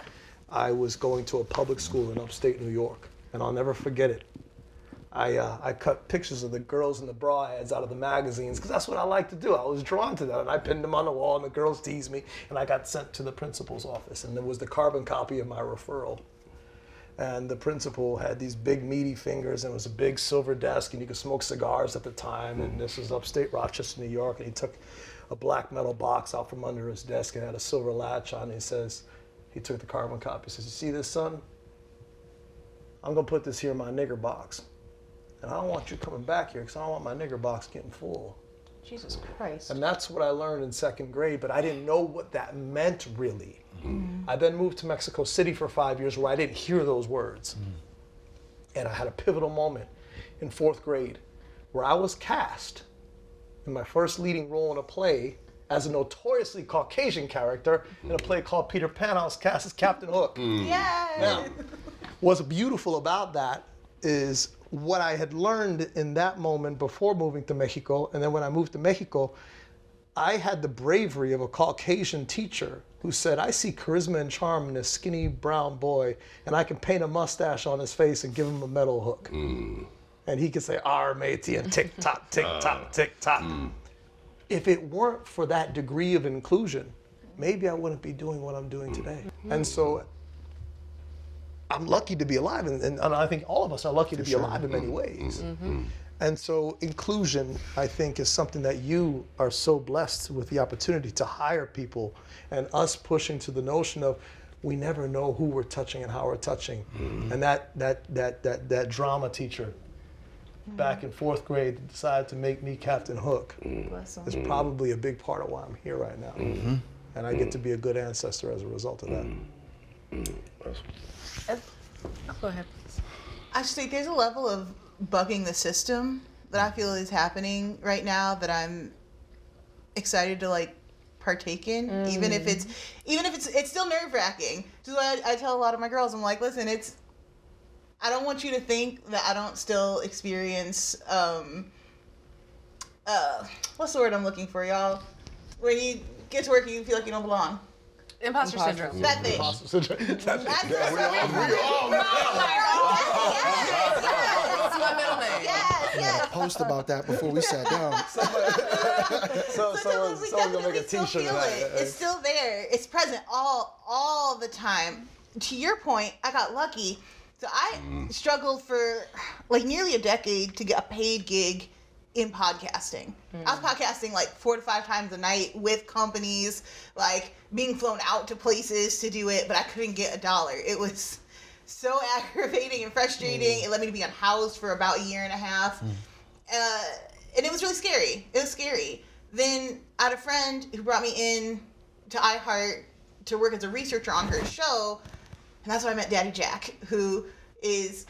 S6: i was going to a public school in upstate new york and i'll never forget it I, uh, I cut pictures of the girls in the bra ads out of the magazines because that's what I like to do. I was drawn to that, and I pinned them on the wall, and the girls teased me, and I got sent to the principal's office, and there was the carbon copy of my referral. And the principal had these big meaty fingers, and it was a big silver desk, and you could smoke cigars at the time. And this was upstate Rochester, New York, and he took a black metal box out from under his desk and had a silver latch on. And he says, he took the carbon copy. He says, "You see this, son? I'm gonna put this here in my nigger box." And I don't want you coming back here because I don't want my nigger box getting full.
S5: Jesus Christ.
S6: And that's what I learned in second grade, but I didn't know what that meant really. Mm-hmm. I then moved to Mexico City for five years where I didn't hear those words. Mm. And I had a pivotal moment in fourth grade where I was cast in my first leading role in a play as a notoriously Caucasian character in a play called Peter Pan. I was cast as Captain Hook. Mm.
S5: Yeah.
S6: Now, what's beautiful about that is what I had learned in that moment before moving to Mexico, and then when I moved to Mexico, I had the bravery of a Caucasian teacher who said, I see charisma and charm in this skinny brown boy, and I can paint a mustache on his face and give him a metal hook. Hmm. And he could say, R matey, and tick tock, tick uh, tock, tick tock. Hmm. If it weren't for that degree of inclusion, maybe I wouldn't be doing what I'm doing today. Hmm. And so I'm lucky to be alive, and, and, and I think all of us are lucky to be alive in many mm-hmm. ways. Mm-hmm. Mm-hmm. And so inclusion, I think, is something that you are so blessed with the opportunity to hire people, and us pushing to the notion of we never know who we're touching and how we're touching. And that that that that that drama teacher back in fourth grade decided to make me Captain Hook mm.
S5: Bless him.
S6: is mm. probably a big part of why I'm here right now. And I get mm. to be a good ancestor as a result of that.
S4: Go ahead.
S5: I just think there's a level of bugging the system that I feel is happening right now that I'm excited to like partake in, even if it's even if it's it's still nerve wracking. What I, I tell a lot of my girls, I'm like, listen, it's I don't want you to think that I don't still experience um uh what's the word I'm looking for, y'all? When you get to work you feel like you don't belong.
S4: Imposter syndrome.
S5: That thing.
S6: Imposter syndrome.
S5: That's, that's, yes,
S4: It's my middle name.
S5: yes, yes.
S7: Post about that before we sat down. (laughs)
S6: so
S5: So
S6: someone's,
S5: we
S6: someone's gonna make a
S5: definitely still
S6: T-shirt
S5: feel it.
S6: that.
S5: It's still there. It's present all all the time. To your point, I got lucky. So I mm. struggled for like nearly a decade to get a paid gig in podcasting. Hmm. I was podcasting like four to five times a night with companies, like being flown out to places to do it, but I couldn't get a dollar. It was so (laughs) aggravating and frustrating. Hmm. It led me to be unhoused for about a year and a half. Hmm. Uh, and it was really scary. It was scary. Then I had a friend who brought me in to iHeart to work as a researcher on her show, and that's when I met Daddy Jack, who is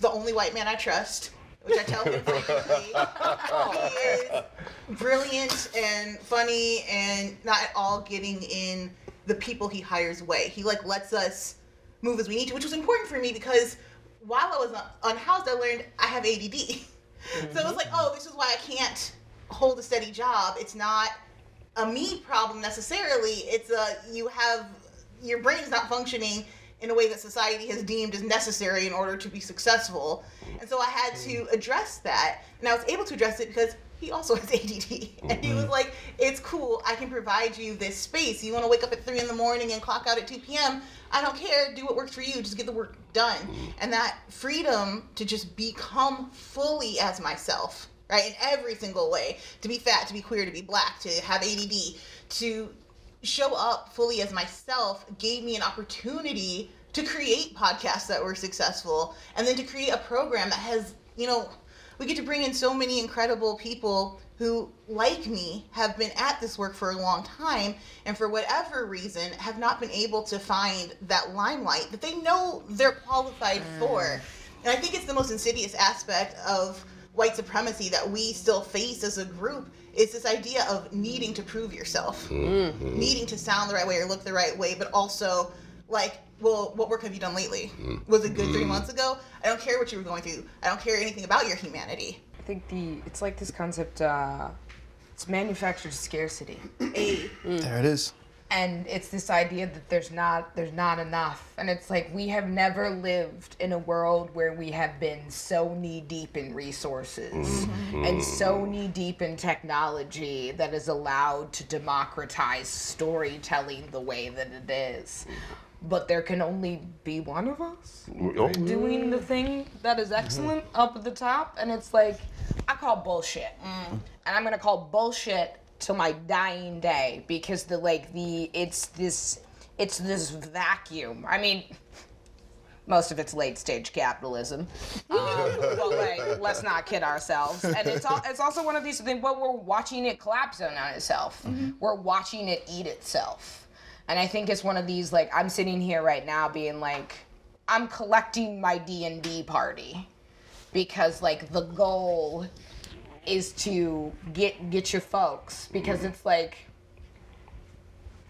S5: the only white man I trust, which I tell him frequently. (laughs) he is brilliant and funny, and not at all getting in the people he hires way. He like lets us move as we need to, which was important for me because while I was unhoused, I learned I have ADD. (laughs) So it was like, mm-hmm. oh, this is why I can't hold a steady job. It's not a me problem necessarily. It's a you have your brain is not functioning in a way that society has deemed as necessary in order to be successful. And so I had to mm. address that, and I was able to address it because he also has (laughs) ADD, and he was mm. like, "It's cool. I can provide you this space. You want to wake up at three in the morning and clock out at two p.m. I don't care. Do what works for you. Just get the work done." Mm. And that freedom to just become fully as myself, right, in every single way, to be fat, to be queer, to be black, to have ADD, to show up fully as myself gave me an opportunity to create podcasts that were successful and then to create a program that has, you know, we get to bring in so many incredible people who, like me, have been at this work for a long time and for whatever reason have not been able to find that limelight that they know they're qualified mm. for. And I think it's the most insidious aspect of white supremacy that we still face as a group is this idea of needing to prove yourself, mm-hmm. needing to sound the right way or look the right way, but also like, well, what work have you done lately? Mm. Was it good three mm. months ago? I don't care what you were going through. I don't care anything about your humanity.
S8: I think the it's like this concept. Uh, it's manufactured scarcity, (clears throat)
S5: A, mm.
S7: There it is.
S8: and it's this idea that there's not there's not enough, and it's like we have never lived in a world where we have been so knee deep in resources mm-hmm. and so knee deep in technology that is allowed to democratize storytelling the way that it is. Mm-hmm. But there can only be one of us
S9: Oh,
S8: doing the thing that is excellent up at the top, and it's like I call bullshit, and I'm gonna call bullshit till my dying day because the like the it's this it's this vacuum. I mean, Most of it's late stage capitalism. Um, (laughs) (laughs) but like, let's not kid ourselves. And it's all, it's also one of these things. But we're watching it collapse on itself. We're watching it eat itself. And I think it's one of these like I'm sitting here right now being like, I'm collecting my D and D party because like the goal is to get get your folks because it's like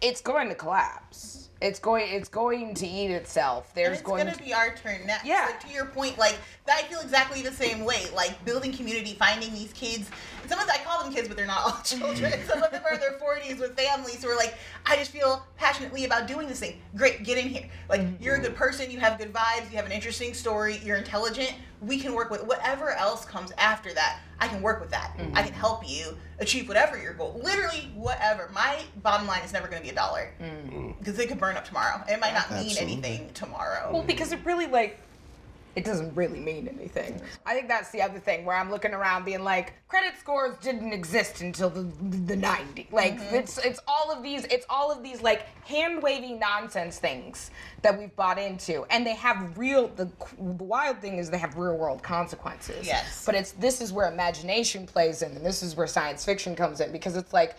S8: it's going to collapse. It's going it's going to eat itself. There's
S5: it's
S8: going
S5: gonna be our turn next.
S8: Yeah.
S5: Like, to your point, like I feel exactly the same way. Like building community, finding these kids. Some of them, I call them kids, but they're not all (laughs) children. Mm-hmm. some of them are in their 40s with families who are like, I just feel passionately about doing this thing. Great, get in here. Like mm-hmm. you're a good person. You have good vibes. You have an interesting story. You're intelligent. We can work with whatever else comes after that. I can work with that. I mm-hmm. can help you achieve whatever your goal. Literally, whatever. My bottom line is never going to be a dollar mm. mm. because it could burn up tomorrow. It might not mean anything tomorrow.
S8: Well, because it really like it doesn't really mean anything. I think that's the other thing where I'm looking around being like, credit scores didn't exist until the the 90s. Like mm-hmm. it's it's all of these it's all of these like hand waving nonsense things that we've bought into, and they have real. The, the wild thing is they have real world consequences.
S5: Yes.
S8: But it's this is where imagination plays in, and this is where science fiction comes in because it's like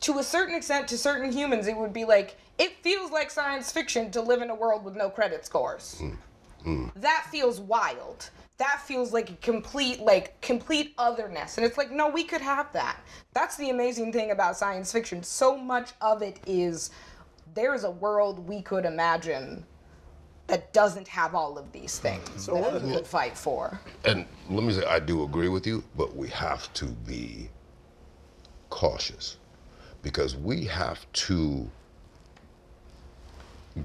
S8: to a certain extent, to certain humans, it would be like, it feels like science fiction to live in a world with no credit scores. Hmm. That feels wild. That feels like a complete, like, complete otherness. And it's like, no, we could have that. That's the amazing thing about science fiction. So much of it is there's a world we could imagine that doesn't have all of these things that we could fight for.
S10: And let me say, I do agree with you, but we have to be cautious because we have to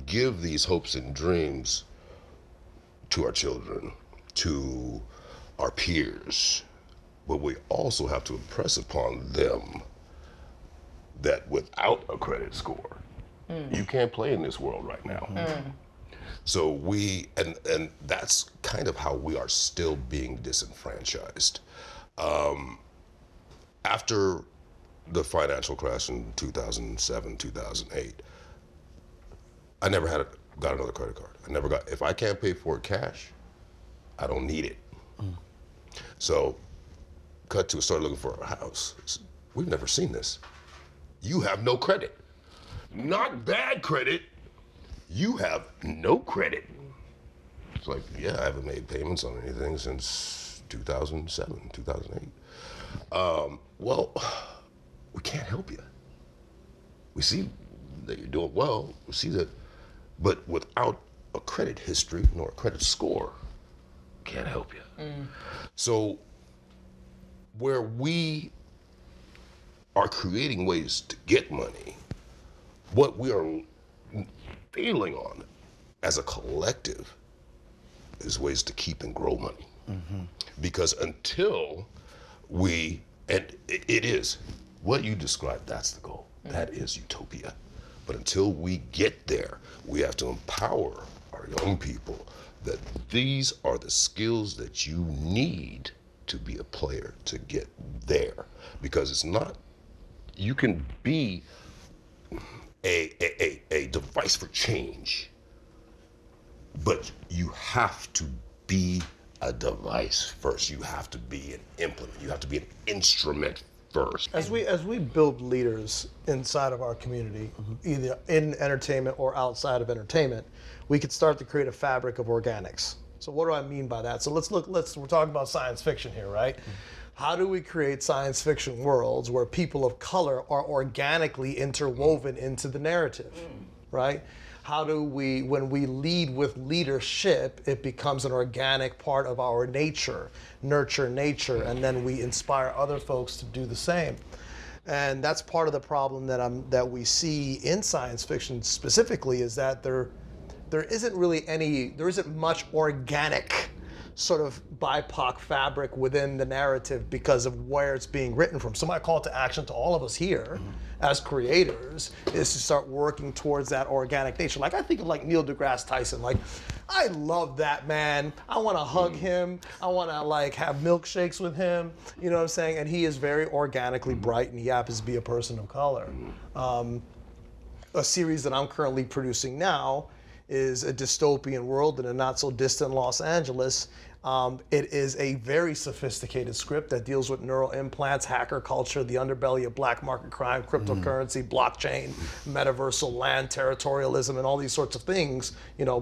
S10: give these hopes and dreams to our children, to our peers, but we also have to impress upon them that without a credit score, you can't play in this world right now. So we and and that's kind of how we are still being disenfranchised. Um, after the financial crash in 2007, 2008, I never had a, got another credit card. I never got. If I can't pay for it cash, I don't need it. So, cut to start looking for a house. We've never seen this. You have no credit. Not bad credit. You have no credit. It's like, yeah, I haven't made payments on anything since 2007, 2008. Um, well, we can't help you. We see that you're doing well. We see that, but without a credit history nor a credit score, can't help you. Mm. So, where we are creating ways to get money, what we are failing on as a collective is ways to keep and grow money. Mm-hmm. Because until we, and it, is what you described, that's the goal. Mm. That is utopia. But until we get there, we have to empower our young people that these are the skills that you need to be a player to get there. Because it's not, you can be a, a, a, a device for change, but you have to be a device first. You have to be an implement. You have to be an instrument first.
S6: As we as we build leaders inside of our community, mm-hmm. either in entertainment or outside of entertainment, we could start to create a fabric of organics. So what do I mean by that? So let's look. Let's we're talking about science fiction here, right? Mm-hmm. How do we create science fiction worlds where people of color are organically interwoven mm. into the narrative, right? How do we, when we lead with leadership, it becomes an organic part of our nature, nurture nature, and then we inspire other folks to do the same. And that's part of the problem that I'm that we see in science fiction specifically is that there there isn't really any there isn't much organic sort of BIPOC fabric within the narrative because of where it's being written from. So my call to action to all of us here as creators is to start working towards that organic nature. Like I think of like Neil deGrasse Tyson. Like I love that man. I want to hug mm. him. I want to like have milkshakes with him. You know what I'm saying? And he is very organically mm. bright and he happens to be a person of color. Mm. Um, a series that I'm currently producing now is a dystopian world in a not so distant Los Angeles. Um, it is a very sophisticated script that deals with neural implants, hacker culture, the underbelly of black market crime, cryptocurrency, blockchain, metaversal land, territorialism, and all these sorts of things. You know,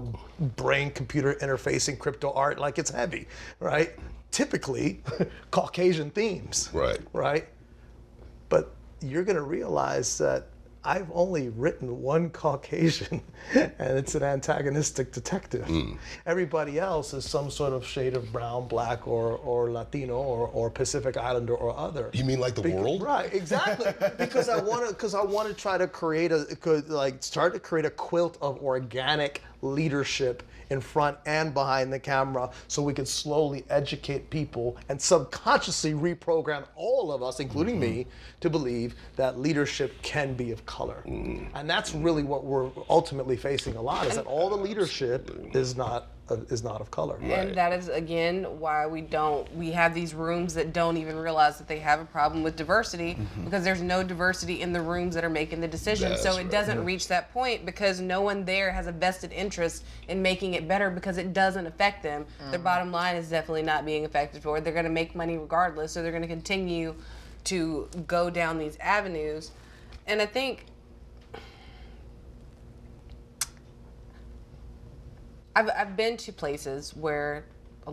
S6: brain computer interfacing, crypto art, like it's heavy, right? Typically, (laughs) Caucasian themes,
S10: Right.
S6: right? But you're going to realize that I've only written one Caucasian, (laughs) and it's an antagonistic detective. Hmm. Everybody else is some sort of shade of brown, black, or, or Latino, or, or Pacific Islander, or other.
S10: You mean like the
S6: Bec-
S10: world?
S6: Right, exactly. (laughs) because I want to, because I want to try to create a, could, like, start to create a quilt of organic leadership in front and behind the camera, so we can slowly educate people and subconsciously reprogram all of us, including me, to believe that leadership can be of color. Mm. And that's really what we're ultimately facing a lot: is that all the leadership is not uh, is not of color.
S4: And that is again why we don't we have these rooms that don't even realize that they have a problem with diversity because there's no diversity in the rooms that are making the decisions. so it
S10: right.
S4: doesn't reach that point because no one there has a vested interest in making it better because it doesn't affect them. Their bottom line is definitely not being affected for it. They're going to make money regardless, so they're going to continue to go down these avenues. And I think I've, I've been to places where a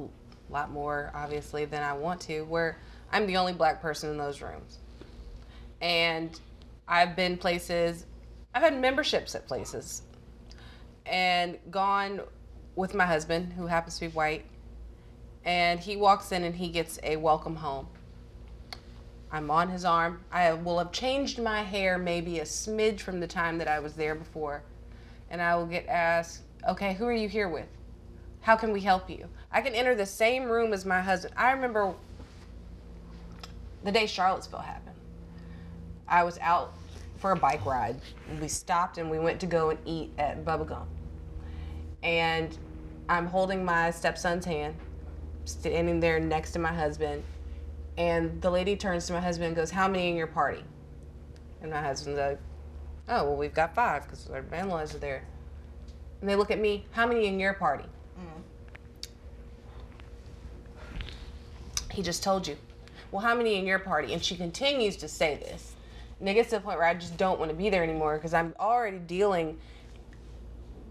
S4: lot more obviously than I want to, where I'm the only black person in those rooms. And I've been places, I've had memberships at places and gone with my husband, who happens to be white. And he walks in and he gets a welcome home. I'm on his arm. I will have changed my hair maybe a smidge from the time that I was there before. And I will get asked, okay, who are you here with? How can we help you? I can enter the same room as my husband. I remember the day Charlottesville happened. I was out for a bike ride. We stopped and we went to go and eat at Bubba Gump. And I'm holding my stepson's hand, standing there next to my husband. And the lady turns to my husband and goes, How many in your party? And my husband's like, Oh, well, we've got five because our laws are there. And they look at me, How many in your party? He just told you. Well, how many in your party? And she continues to say this. And it gets to the point where I just don't want to be there anymore because I'm already dealing.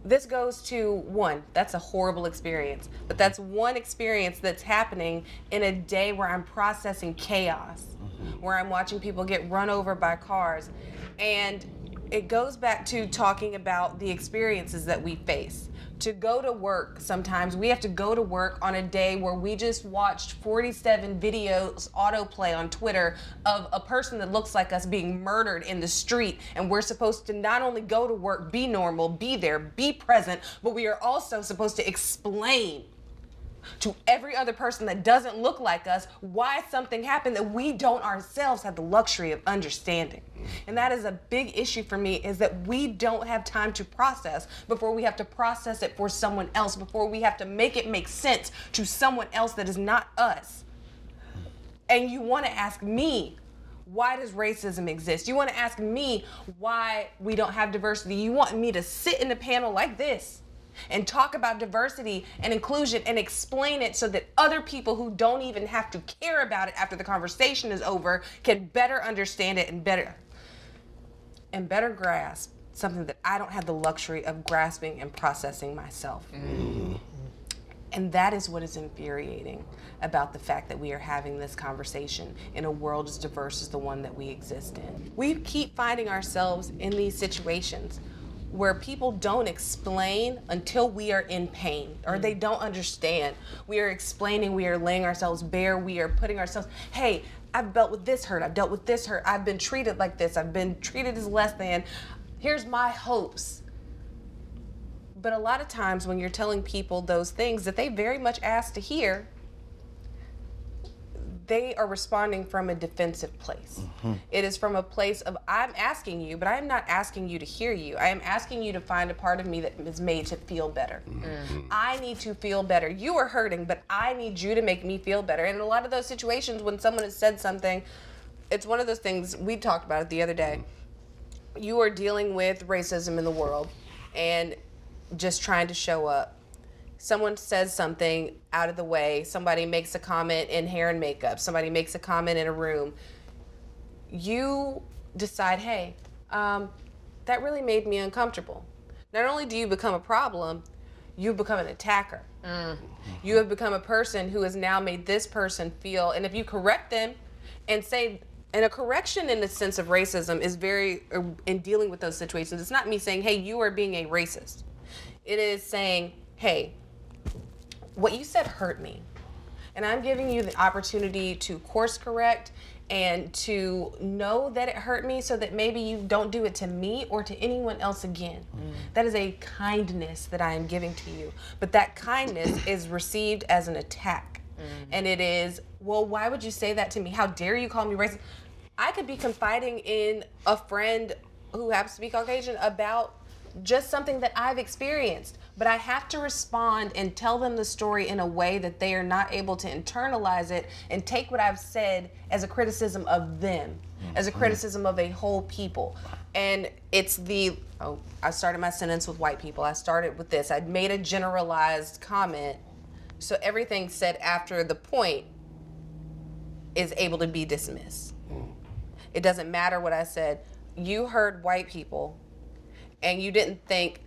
S4: This goes to one, that's a horrible experience. But that's one experience that's happening in a day where I'm processing chaos, mm-hmm. where I'm watching people get run over by cars. And it goes back to talking about the experiences that we face. To go to work, sometimes we have to go to work on a day where we just watched 47 videos autoplay on Twitter of a person that looks like us being murdered in the street. And we're supposed to not only go to work, be normal, be there, be present, but we are also supposed to explain to every other person that doesn't look like us why something happened that we don't ourselves have the luxury of understanding. And that is a big issue for me is that we don't have time to process before we have to process it for someone else, before we have to make it make sense to someone else that is not us. And you want to ask me, why does racism exist? You want to ask me why we don't have diversity. You want me to sit in a panel like this and talk about diversity and inclusion and explain it so that other people who don't even have to care about it after the conversation is over can better understand it and better and better grasp something that I don't have the luxury of grasping and processing myself. Mm-hmm. And that is what is infuriating about the fact that we are having this conversation in a world as diverse as the one that we exist in. We keep finding ourselves in these situations where people don't explain until we are in pain or they mm. don't understand. We are explaining, we are laying ourselves bare, we are putting ourselves, hey, I've dealt with this hurt, I've dealt with this hurt, I've been treated like this, I've been treated as less than. Here's my hopes. But a lot of times when you're telling people those things that they very much ask to hear, they are responding from a defensive place. Mm-hmm. It is from a place of I'm asking you, but I am not asking you to hear you. I am asking you to find a part of me that is made to feel better. Mm-hmm. I need to feel better. You are hurting, but I need you to make me feel better. And in a lot of those situations, when someone has said something, it's one of those things we talked about it the other day. Mm-hmm. You are dealing with racism in the world, and just trying to show up. Someone says something out of the way, somebody makes a comment in hair and makeup, somebody makes a comment in a room. You decide, hey, um, that really made me uncomfortable. Not only do you become a problem, you become an attacker. You have become a person who has now made this person feel, and if you correct them and say, and a correction in the sense of racism is very, uh, in dealing with those situations, it's not me saying, hey, you are being a racist. It is saying, hey, what you said hurt me. And I'm giving you the opportunity to course correct and to know that it hurt me so that maybe you don't do it to me or to anyone else again. Mm. That is a kindness that I am giving to you. But that kindness (coughs) is received as an attack. Mm. And it is, well, why would you say that to me? How dare you call me racist? I could be confiding in a friend who happens to be Caucasian about just something that I've experienced. But I have to respond and tell them the story in a way that they are not able to internalize it and take what I've said as a criticism of them, mm, as a mm. criticism of a whole people. And it's the, oh, I started my sentence with white people. I started with this. I made a generalized comment. So everything said after the point is able to be dismissed. Mm. It doesn't matter what I said. You heard white people and you didn't think,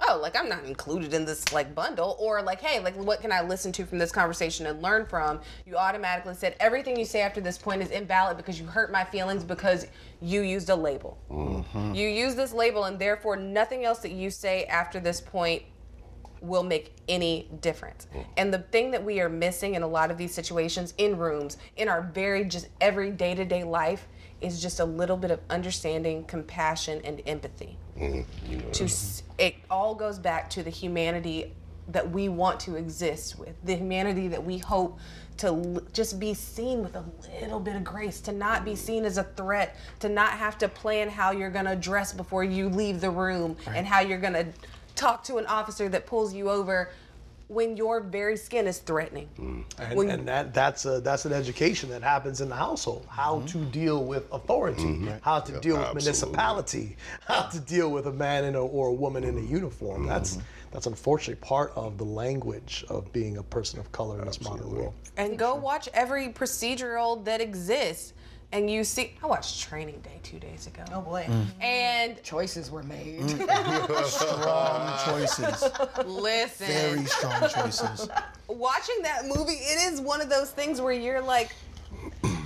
S4: oh, like I'm not included in this like bundle, or like, hey, like what can I listen to from this conversation and learn from? You automatically said everything you say after this point is invalid because you hurt my feelings because you used a label. Mm-hmm. You use this label, and therefore nothing else that you say after this point will make any difference. Mm. And the thing that we are missing in a lot of these situations in rooms, in our very just every day to day life, is just a little bit of understanding, compassion, and empathy. To it all goes back to the humanity that we want to exist with, the humanity that we hope to l- just be seen with a little bit of grace, to not be seen as a threat, to not have to plan how you're gonna dress before you leave the room and how you're gonna talk to an officer that pulls you over when your very skin is threatening. Mm.
S6: And,
S4: When-
S6: and that that's a that's an education that happens in the household. How mm-hmm. to deal with authority, mm-hmm. how to deal with
S10: absolutely.
S6: municipality, (laughs) how to deal with a man in a, or a woman in a mm-hmm. uniform. That's that's unfortunately part of the language of being a person of color in this modern world.
S4: and go watch every procedural that exists and you see i watched training day two days ago
S5: Oh boy. Mm.
S4: and
S8: Choices were made. Mm. (laughs)
S7: Strong choices.
S4: listen
S7: Very strong choices.
S4: watching that movie it is one of those things where you're like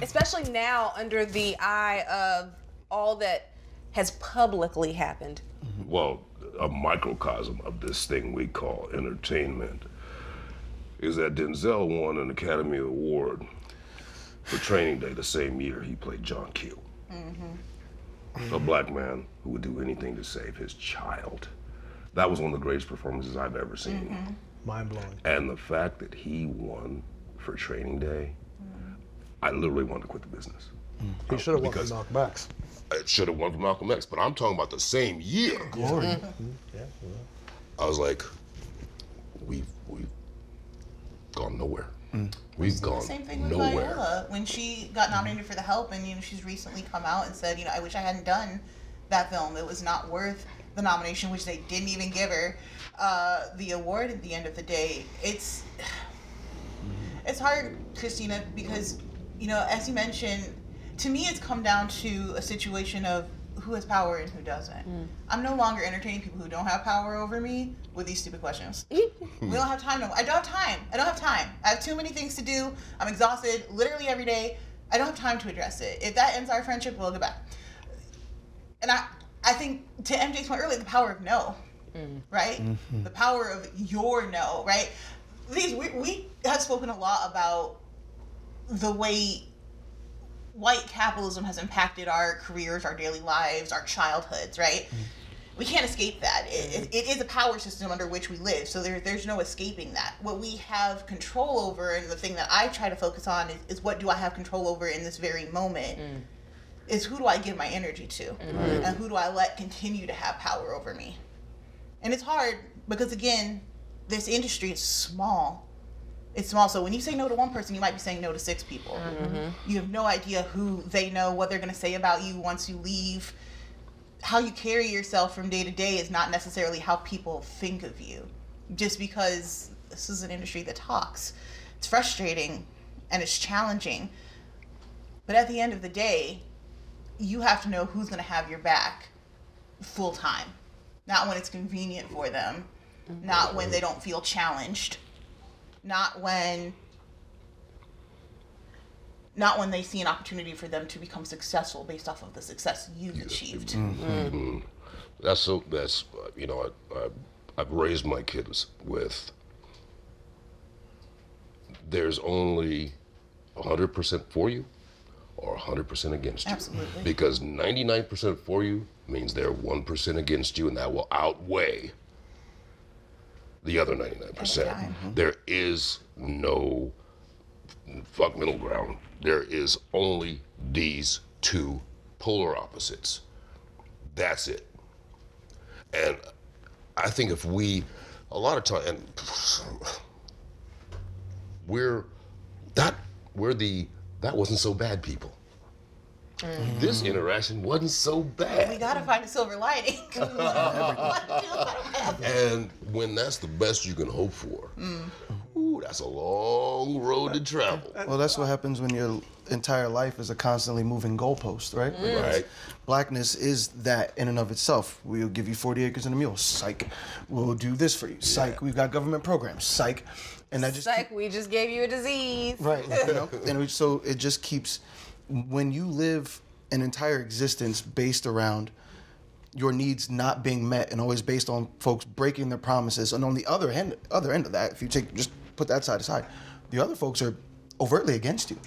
S4: especially now under the eye of all that has publicly happened mm-hmm.
S9: well, a microcosm of this thing we call entertainment is that Denzel won an Academy Award for Training Day the same year he played John Q. Mm-hmm. A black man who would do anything to save his child. That was one of the greatest performances I've ever seen. Mm-hmm.
S6: Mind blowing.
S9: And the fact that he won for Training Day, mm. I literally wanted to quit the business. Mm.
S6: He should have won for Malcolm X.
S10: It should have won for Malcolm X, but I'm talking about the same year.
S6: Glory. Mm-hmm. Yeah, yeah.
S10: I was like, we've we've gone nowhere. Mm. We've gone
S5: Same thing with
S10: nowhere.
S5: Viola when she got nominated for The Help, and you know she's recently come out and said, you know, I wish I hadn't done that film. It was not worth the nomination, which they didn't even give her uh, the award. At the end of the day, it's it's hard, Krystina, because you know, as you mentioned, to me, it's come down to a situation of who has power and who doesn't. I'm no longer entertaining people who don't have power over me with these stupid questions. (laughs) we hmm. don't have time. No, I don't have time. I don't have time. I have too many things to do. I'm exhausted literally every day. I don't have time to address it. If that ends our friendship, we'll go back. And I, I think to MJ's point earlier, the power of no, mm. right? Mm-hmm. The power of your no, right? These we, we have spoken a lot about the way white capitalism has impacted our careers, our daily lives, our childhoods, right? Mm. We can't escape that. It, it, mm-hmm. it is a power system under which we live, so there, there's no escaping that. What we have control over, and the thing that I try to focus on, is, is what do I have control over in this very moment? Mm. Is who do I give my energy to? Mm-hmm. And who do I let continue to have power over me? And it's hard because, again, this industry is small it's small. So when you say no to one person, you might be saying no to six people. Mm-hmm. You have no idea who they know, what they're going to say about you once you leave. How you carry yourself from day to day is not necessarily how people think of you. Just because this is an industry that talks. It's frustrating and it's challenging. But at the end of the day, you have to know who's going to have your back full time. Not when it's convenient for them, not when they don't feel challenged, not when not when they see an opportunity for them to become successful based off of the success you've achieved.
S10: Mhm. That's so. That's uh, you know, I, I, I've raised my kids with. There's only hundred percent for you, or hundred percent against you.
S5: Absolutely.
S10: Because ninety-nine percent for you means they're one percent against you, and that will outweigh the other ninety-nine percent. There is no fuck middle ground. There is only these two polar opposites. That's it. And I think if we, a lot of time, and we're that we're the that wasn't so bad people. This interaction wasn't so bad.
S5: We gotta find a silver lining. (laughs)
S10: And when that's the best you can hope for, ooh, that's a long road to travel.
S7: Well, that's what happens when your entire life is a constantly moving goalpost, right?
S10: Mm. Right.
S7: Blackness is that in and of itself. We'll give you 40 acres and a mule. Psych. We'll do this for you. Psych. We've got government programs. Psych. And that just
S4: Psych, we just gave you a disease.
S7: Right. You know? (laughs) and we, so it just keeps when you live an entire existence based around your needs not being met and always based on folks breaking their promises. And on the other end other end of that, if you take just put that side aside, the other folks are overtly against you.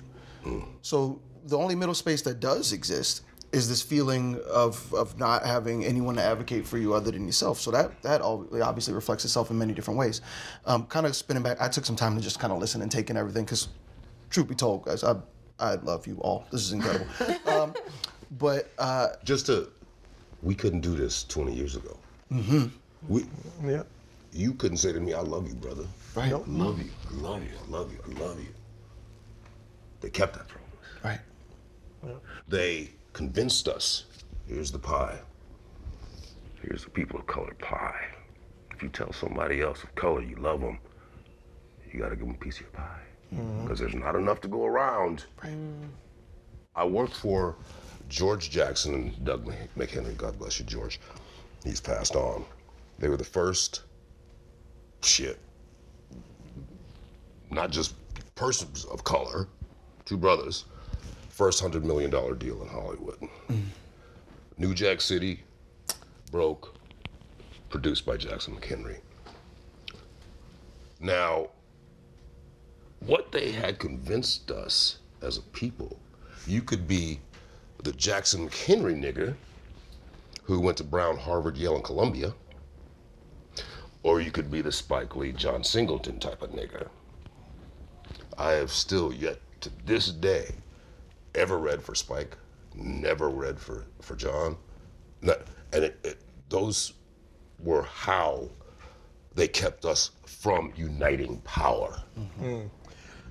S7: So the only middle space that does exist is this feeling of, of not having anyone to advocate for you other than yourself. So that that obviously reflects itself in many different ways. Um, kind of spinning back, I took some time to just kind of listen and take in everything because, truth be told, guys, I I love you all. This is incredible. um, but uh,
S10: just to, we couldn't do this 20 years ago.
S7: Mm-hmm.
S10: We,
S6: yeah.
S10: You couldn't say to me, "I love you, brother."
S7: Right.
S10: I love you. I love you. I love you. I love you. They kept that promise.
S7: Right.
S10: They convinced us. Here's the pie. Here's the people of color pie. If you tell somebody else of color you love them, you got to give them a piece of your pie Mm-hmm. because there's not enough to go around. Mm. I worked for George Jackson and Doug McHenry. God bless you, George. He's passed on. They were the first shit, not just persons of color, two brothers, first hundred million dollar deal in Hollywood. Mm. New Jack City broke, produced by Jackson McHenry. Now, what they had convinced us as a people, you could be the Jackson McHenry nigger who went to Brown, Harvard, Yale, and Columbia, or you could be the Spike Lee, John Singleton type of nigger. I have still yet to this day ever read for Spike, never read for, for John. Not, and it, it, those were how they kept us from uniting power. Mm-hmm. Hmm.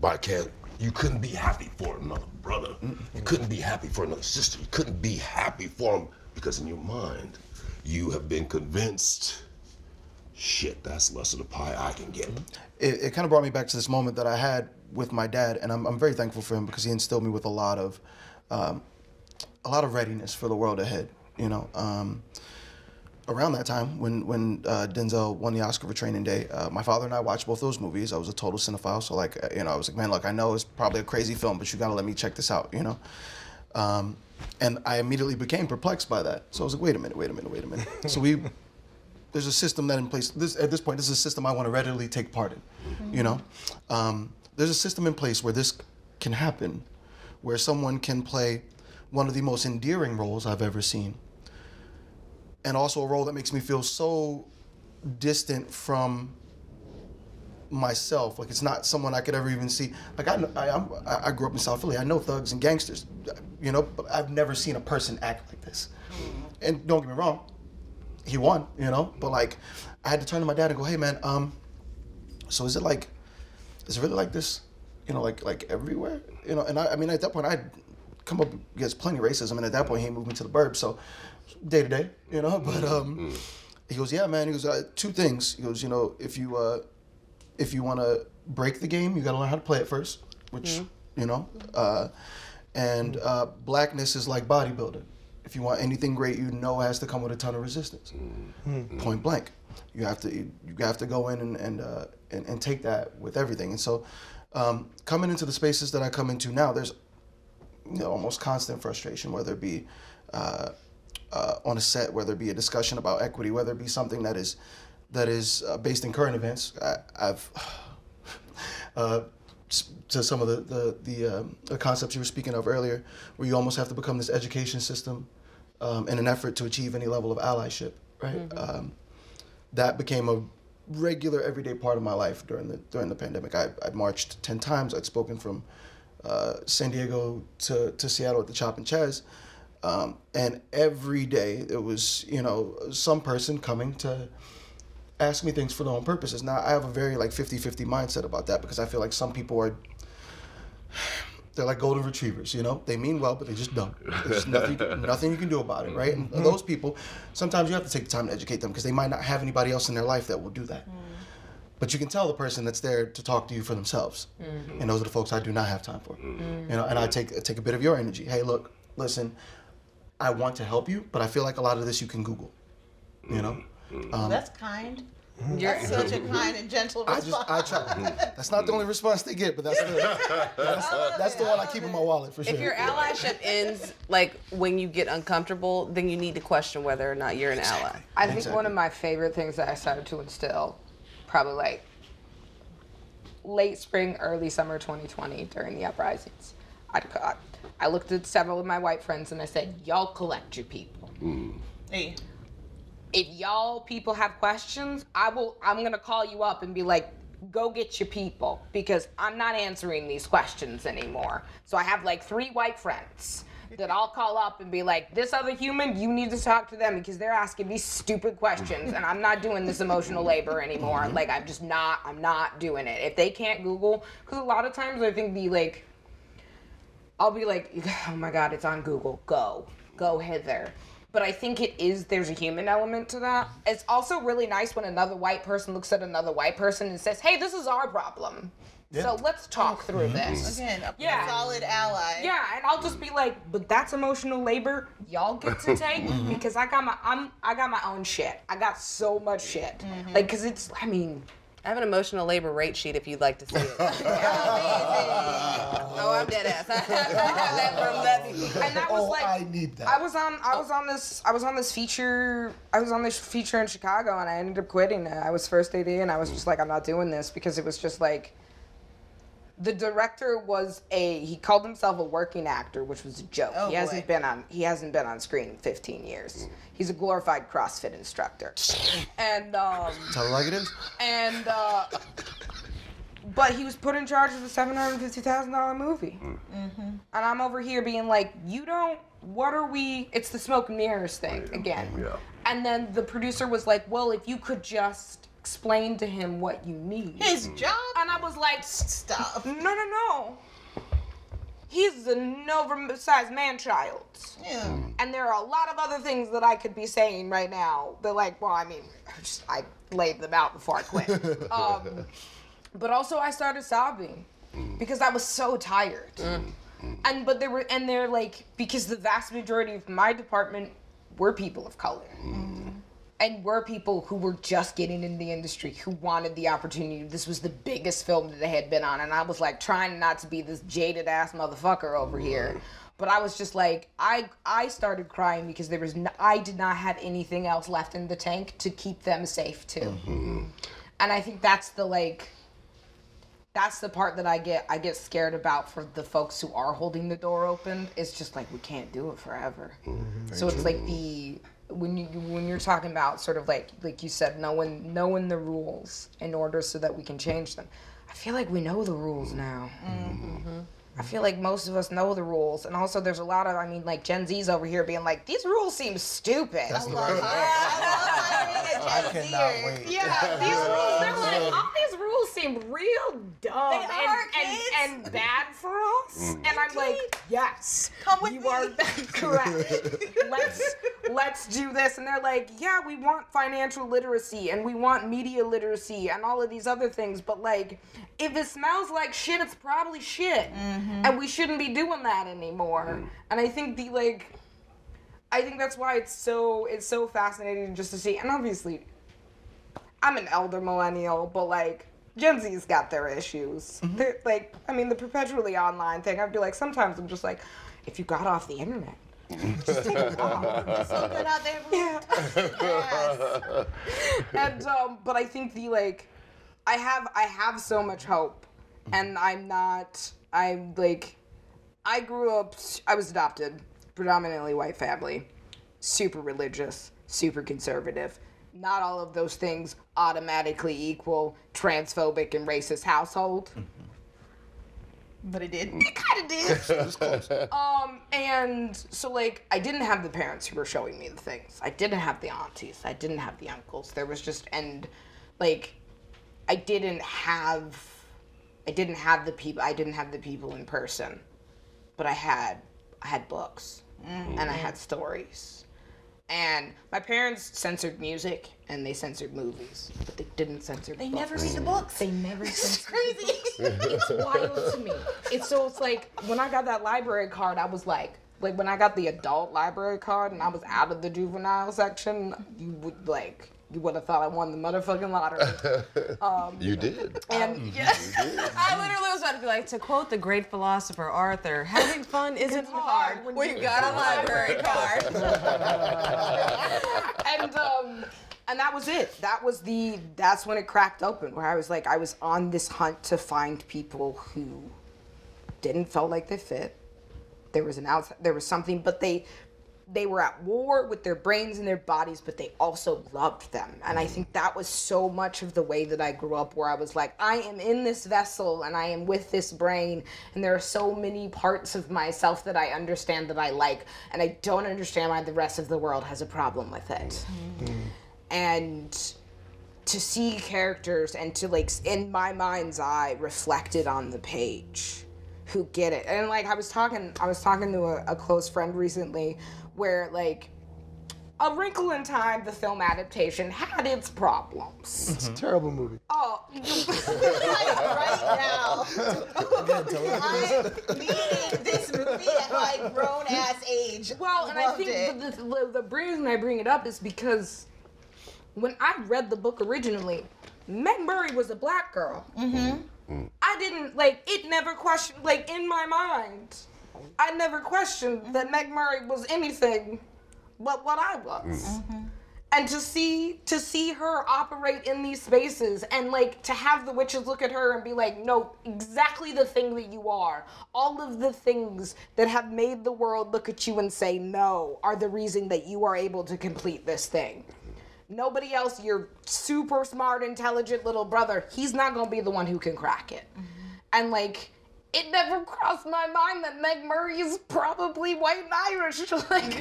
S10: But I can't, you couldn't be happy for another brother. You couldn't be happy for another sister. You couldn't be happy for them because in your mind, you have been convinced, shit, that's less of the pie I can get.
S7: it, it kind of brought me back to this moment that I had with my dad, and I'm, I'm very thankful for him because he instilled me with a lot of, um, a lot of readiness for the world ahead. You know, um, around that time when when uh, Denzel won the Oscar for Training Day, uh, my father and I watched both those movies. I was a total cinephile, so like you know, I was like, man, look, I know it's probably a crazy film, but you gotta let me check this out. You know. Um, and I immediately became perplexed by that. So I was like, wait a minute, wait a minute, wait a minute. (laughs) so we there's a system that in place. This at this point, this is a system I want to readily take part in. You know, um, there's a system in place where this can happen, where someone can play one of the most endearing roles I've ever seen, and also a role that makes me feel so distant from myself. Like it's not someone I could ever even see. Like I, I, I grew up in South Philly. I know thugs and gangsters, you know, but I've never seen a person act like this. And don't get me wrong, he won, you know. But like, I had to turn to my dad and go, "Hey, man, um, so is it like, is it really like this, you know, like like everywhere, you know?" And I, I mean, at that point, I'd come up against plenty of racism, and at that point, he moved me to the burbs, so day to day, you know. But um, he goes, yeah, man. He goes, uh, two things. He goes, you know, if you uh, if you want to break the game, you got to learn how to play it first, which you know. Uh, and uh, blackness is like bodybuilding. If you want anything great, you know it has to come with a ton of resistance. Point blank, you have to you have to go in and and, uh, and and take that with everything. And so, um, coming into the spaces that I come into now, there's you know, almost constant frustration, whether it be uh, uh, on a set, whether it be a discussion about equity, whether it be something that is that is uh, based in current events. I, I've (sighs) uh, to some of the the the, um, the concepts you were speaking of earlier, where you almost have to become this education system um, in an effort to achieve any level of allyship, right? Um, that became a regular everyday part of my life during the during the pandemic. I I marched ten times. I'd spoken from uh, San Diego to, to Seattle at the Chop and Chaz. Um, and every day there was, you know, some person coming to ask me things for their own purposes. Now I have a very like 50-50 mindset about that because I feel like some people are (sighs) they're like golden retrievers, you know. They mean well, but they just don't. There's nothing, nothing you can do about it, right? And mm-hmm. those people, sometimes you have to take the time to educate them because they might not have anybody else in their life that will do that. Mm. But you can tell the person that's there to talk to you for themselves, mm-hmm. and those are the folks I do not have time for. Mm. You know, and I take take a bit of your energy. Hey, look, listen, I want to help you, but I feel like a lot of this you can Google. You know, mm-hmm. um,
S5: That's kind. Mm-hmm.
S4: You're,
S5: That's such a kind and gentle
S7: I just I try. Mm-hmm. That's not the only response they get, but that's the that's, that's the one I keep in my wallet for sure.
S4: if your allyship ends like when you get uncomfortable, then you need to question whether or not you're an ally.
S8: I think
S7: Exactly.
S8: one of my favorite things that I started to instill, probably like late spring, early summer 2020 during the uprisings. I, I, I looked at several of my white friends and I said, Y'all collect your people. Mm.
S5: Hey,
S8: If y'all people have questions, I will I'm gonna call you up and be like, go get your people because I'm not answering these questions anymore. So I have like three white friends that I'll call up and be like, this other human, you need to talk to them because they're asking me stupid questions and I'm not doing this emotional labor anymore. Mm-hmm. Like I'm just not, I'm not doing it. If they can't Google, because a lot of times I think the like, I'll be like, (sighs) oh my God, it's on Google. Go, go hither. But I think it is, there's a human element to that. It's also really nice when another white person looks at another white person and says, hey, this is our problem. So let's talk mm-hmm. through this. Mm-hmm.
S5: again, a
S8: Yeah.
S5: solid ally.
S8: Yeah, and I'll just be like, but that's emotional labor y'all get to (laughs) take mm-hmm. because I got my I'm I got my own shit. I got so much shit. Like cuz it's I mean,
S4: I have an emotional labor rate sheet if you'd like to see it. (laughs) oh, I'm dead ass. (laughs) I have that from Levy.
S8: Oh, and that was
S6: Oh,
S8: like
S6: I need that.
S8: I was on I was on this I was on this feature I was on this feature in Chicago and I ended up quitting it. I was first AD and I was just like I'm not doing this because it was just like the director was a he called himself a working actor, which was a joke.
S5: Oh,
S8: he hasn't
S5: boy.
S8: been on he hasn't been on screen in 15 years. He's a glorified CrossFit instructor. And um
S7: Tell it like it is.
S8: and uh but he was put in charge of a seven hundred fifty thousand dollar movie, Mm hmm. and I'm over here being like, "You don't. What are we? It's the smoke and mirrors thing again."
S9: Yeah.
S8: And then the producer was like, "Well, if you could just explain to him what you need,"
S5: His hmm. job.
S8: and I was like,
S5: Stop.
S8: "No, no, no. He's an oversized man child."
S5: Yeah. Hmm.
S8: And there are a lot of other things that I could be saying right now. That like, well, I mean, (laughs) I just I laid them out before I quit. (laughs) um, but also I started sobbing hmm. because I was so tired. And but there were and they're like because the vast majority of my department were people of color. And were people who were just getting in the industry, who wanted the opportunity. This was the biggest film that they had been on, and I was like trying not to be this jaded ass motherfucker over here. But I was just like, I I started crying because there was no, I did not have anything else left in the tank to keep them safe too. Mm-hmm. And I think that's the like that's the part that I get I get scared about for the folks who are holding the door open. It's just like we can't do it forever. Mm-hmm. so it's like the when you when you're talking about sort of like like you said knowing knowing the rules in order so that we can change them. I feel like we know the rules now. Mm-hmm. I feel like most of us know the rules, and also there's a lot of I mean like Gen Z's over here being like these rules seem stupid.
S7: That's the
S5: Love
S7: word.
S5: I love (laughs) hiring a
S6: I
S5: Gen
S6: cannot
S5: Zer.
S6: wait.
S8: Yeah, these rules, they're like, (laughs) all these rules rules seem real dumb
S5: They
S8: and,
S5: are,
S8: and,
S5: kids.
S8: and bad for us. Mm. And I'm like, yes,
S5: Come with
S8: you
S5: me.
S8: are correct. (laughs) let's let's do this. And they're like, yeah, we want financial literacy and we want media literacy and all of these other things, but like, if it smells like shit, it's probably shit, mm-hmm. and we shouldn't be doing that anymore. Mm. And I think the like. I think that's why it's so it's so fascinating just to see. And obviously, I'm an elder millennial, but like Gen Z's got their issues. They're like, I mean, the perpetually online thing. I'd be like, sometimes I'm just like, if you got off the internet, (laughs) just take a walk.
S5: Put out there.
S8: Yeah.
S5: Yes.
S8: and um, but I think the like, I have I have so much hope, and I'm not. I'm like, I grew up. I was adopted, predominantly white family, super religious, super conservative. Not all of those things automatically equal transphobic and racist household.
S5: But it did.
S8: It kind of did. (laughs) um, and so like I didn't have the parents who were showing me the things. I didn't have the aunties. I didn't have the uncles. There was just and like I didn't have I didn't have the people I didn't have the people in person. But I had I had books and I had stories. And my parents censored music and they censored movies, but they didn't censor
S5: They
S8: books.
S5: never read the books.
S8: They never
S5: It's
S8: censored
S5: crazy. (laughs)
S8: it's wild to me. It's so it's like when I got that library card, I was like, like when I got the adult library card and I was out of the juvenile section, you would like you would have thought I won the motherfucking lottery. (laughs)
S10: You did.
S8: And yeah, (laughs)
S4: I literally was about to be like, to quote the great philosopher Arthur, having fun isn't hard when you got a library card. (laughs)
S8: and um and that was it. That was the that's when it cracked open where I was like I was on this hunt to find people who didn't feel like they fit. There was an outside there was something but they they were at war with their brains and their bodies, but they also loved them. And I mm. think that was so much of the way that I grew up, where I was like, I am in this vessel and I am with this brain, and there are so many parts of myself that I understand that I like, and I don't understand why the rest of the world has a problem with it. Mm. Mm. And to see characters and to like in my mind's eye reflected on the page who get it and like i was talking i was talking to a, a close friend recently where like a wrinkle in time the film adaptation had its problems
S6: It's a terrible movie.
S8: oh (laughs)
S5: like right now. (laughs) I needed this movie at my grown ass age.
S8: Well, and I
S5: Loved
S8: think
S5: it.
S8: the, the, the, the reason I bring it up is because when I read the book originally, Meg Murry was a black girl. Mm-hmm. I didn't like it. Never questioned like in my mind. I never questioned that Meg Murry was anything but what I was. Mm. Mm-hmm. And to see to see her operate in these spaces and like to have the witches look at her and be like, no, exactly the thing that you are. All of the things that have made the world look at you and say no are the reason that you are able to complete this thing. Nobody else, your super smart, intelligent little brother, he's not gonna be the one who can crack it. Mm-hmm. And like, it never crossed my mind that Meg Murry is probably white and Irish. (laughs) like,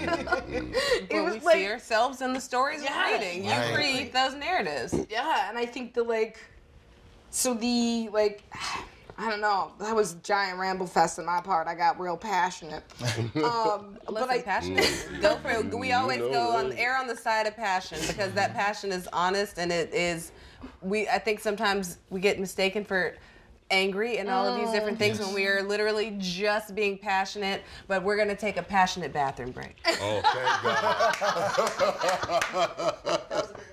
S8: it was
S4: we
S8: like,
S4: see ourselves in the stories
S8: Yeah.
S4: we're reading. You
S7: Right.
S4: create those narratives.
S8: yeah, and I think the like, so the like, I don't know, that was giant ramble fest on my part. I got real passionate. (laughs) Um, but
S4: Listen,
S8: I,
S4: passionate. go for it. We always
S10: No,
S4: go on
S10: no.
S4: err on the side of passion because that passion is honest and it is. We I think sometimes we get mistaken for angry and all of these different things when we are literally just being passionate. But we're gonna take a passionate bathroom break.
S10: Oh, thank God. (laughs) (laughs)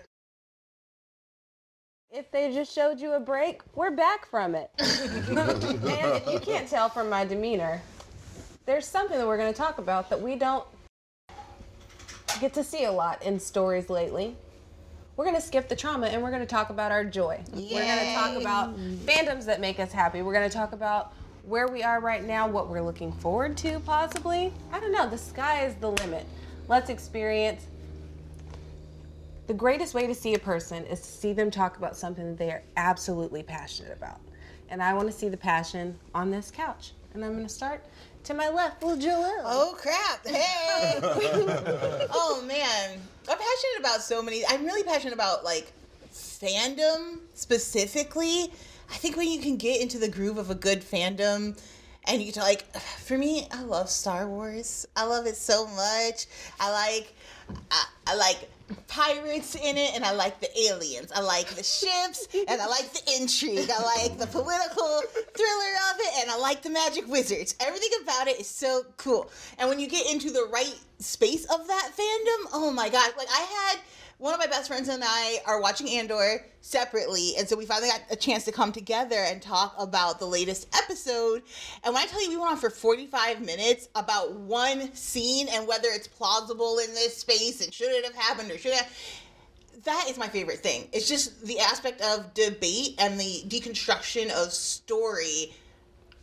S4: If they just showed you a break, we're back from it. (laughs) and if you can't tell from my demeanor, there's something that we're going to talk about that we don't get to see a lot in stories lately. We're going to skip the trauma and we're going to talk about our joy. We're going to talk about fandoms that make us happy. We're going to talk about where we are right now, what we're looking forward to, possibly. I don't know. The sky is the limit. Let's experience the greatest way to see a person is to see them talk about something that they are absolutely passionate about. And I want to see the passion on this couch. And I'm going to start to my left with Joelle.
S5: Oh crap! Hey! (laughs) oh man, I'm passionate about so many. I'm really passionate about like fandom specifically. I think when you can get into the groove of a good fandom and you can like for me I love Star Wars. I love it so much. I like I, I like pirates in it and I like the aliens. I like the ships and I like the intrigue. I like the political thriller of it and I like the magic wizards. Everything about it is so cool. And when you get into the right space of that fandom, oh my god, like I had one of my best friends and I are watching Andor separately, and so we finally got a chance to come together and talk about the latest episode. And when I tell you we went on for 45 minutes about one scene and whether it's plausible in this space and should it have happened or should it that is my favorite thing. It's just the aspect of debate and the deconstruction of story.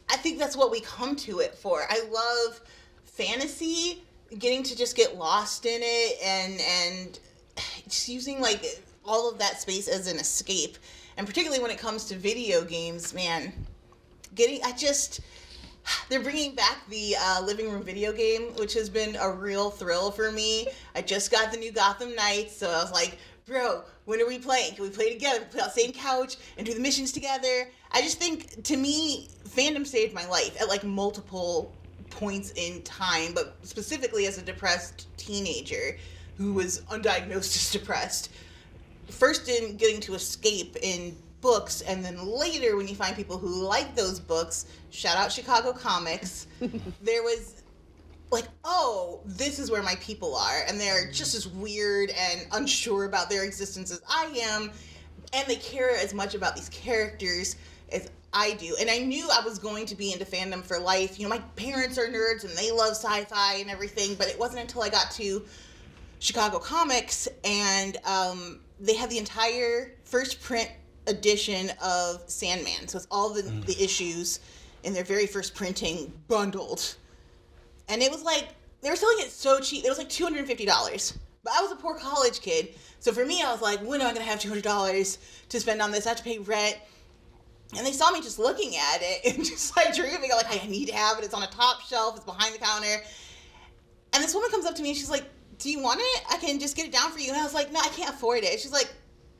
S5: I think that's what we come to it for. I love fantasy, getting to just get lost in it and and just using like all of that space as an escape. And particularly when it comes to video games, man, getting I just (sighs) they're bringing back the uh, living room video game, which has been a real thrill for me. I just got the new Gotham Knights, so I was like, bro, when are we playing? Can we play together? Can we Play on the same couch and do the missions together? I just think, to me, fandom saved my life at like multiple points in time, but specifically as a depressed teenager who was undiagnosed (laughs) as depressed. First, in getting to escape in books, and then later, when you find people who like those books, shout out Chicago Comics, (laughs) there was like, oh, this is where my people are, and they're mm. just as weird and unsure about their existence as I am, and they care as much about these characters as I do. And I knew I was going to be into fandom for life. You know, my parents are nerds and they love sci-fi and everything, but it wasn't until I got to Chicago Comics and um, they had the entire first print edition of Sandman. So it's all the, the issues in their very first printing bundled. And it was like, they were selling it so cheap. It was like $250. But I was a poor college kid. So for me, I was like, when am I going to have $200 to spend on this? I have to pay rent. And they saw me just looking at it (laughs) and just like dreaming, like, I need to have it. It's on a top shelf, it's behind the counter. And this woman comes up to me and she's like, Do you want it? I can just get it down for you. And I was like, No, I can't afford it. She's like,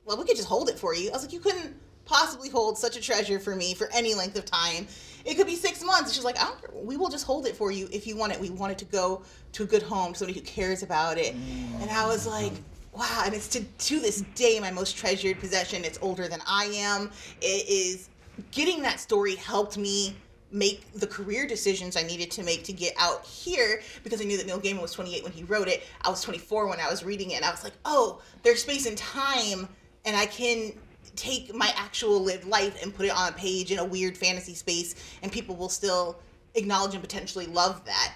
S5: Well, we could just hold it for you. I was like, You couldn't possibly hold such a treasure for me for any length of time. It could be six months. She's like, I don't, we will just hold it for you if you want it. We want it to go to a good home, somebody who cares about it. And I was like, wow. And it's to, to this day my most treasured possession. It's older than I am. It is getting that story helped me make the career decisions I needed to make to get out here because I knew that Neil Gaiman was 28 when he wrote it. I was 24 when I was reading it, and I was like, oh, there's space and time, and I can take my actual lived life and put it on a page in a weird fantasy space, and people will still acknowledge and potentially love that.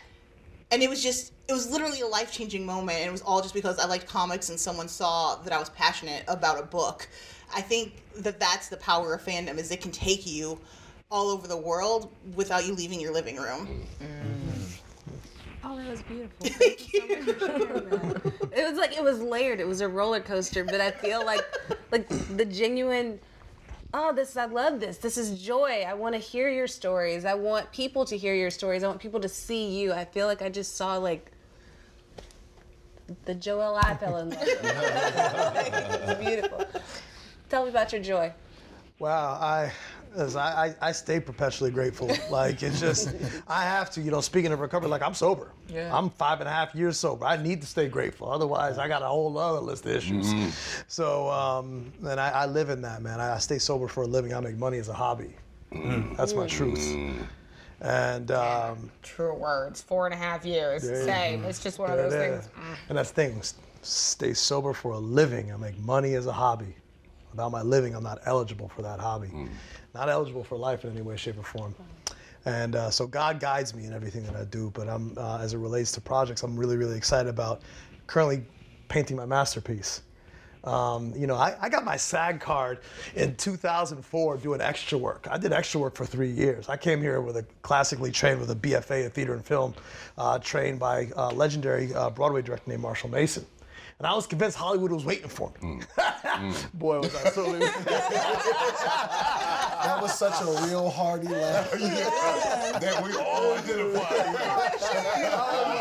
S5: And it was just, it was literally a life changing moment, and it was all just because I liked comics and someone saw that I was passionate about a book. I think that that's the power of fandom is it can take you all over the world without you leaving your living room.
S4: Oh, that was beautiful. (laughs) Thank you so much for sharing that. It was like it was layered. It was a roller coaster, but I feel like like the genuine oh this i love this this is joy i want to hear your stories i want people to hear your stories i want people to see you i feel like i just saw like the Joelle i fell in love with (laughs) it's beautiful tell me about your joy
S6: Wow, I, as I, I, I stay perpetually grateful. Like it's just, (laughs) I have to. You know, speaking of recovery, like I'm sober.
S8: Yeah.
S6: I'm five and a half years sober. I need to stay grateful. Otherwise, I got a whole other list of issues. So, um, and I, I live in that, man. I, I stay sober for a living. I make money as a hobby. That's my truth. And um,
S8: True words. Four and a half years.
S6: There you
S8: Same. It's just one of those
S6: it is.
S8: things. Mm.
S6: And that's things. Stay sober for a living. I make money as a hobby. Without my living, I'm not eligible for that hobby. Not eligible for life in any way, shape, or form. And uh, so God guides me in everything that I do. But I'm, uh, as it relates to projects, I'm really, really excited about currently painting my masterpiece. Um, you know, I, I got my SAG card in 2004 doing extra work. I did extra work for three years. I came here with a classically trained with a BFA in theater and film, uh, trained by a legendary uh, Broadway director named Marshall Mason. And I was convinced Hollywood was waiting for me. (laughs) Boy, was I so (laughs) (laughs)
S11: That was such a real hearty laugh. (laughs)
S10: that we all identify.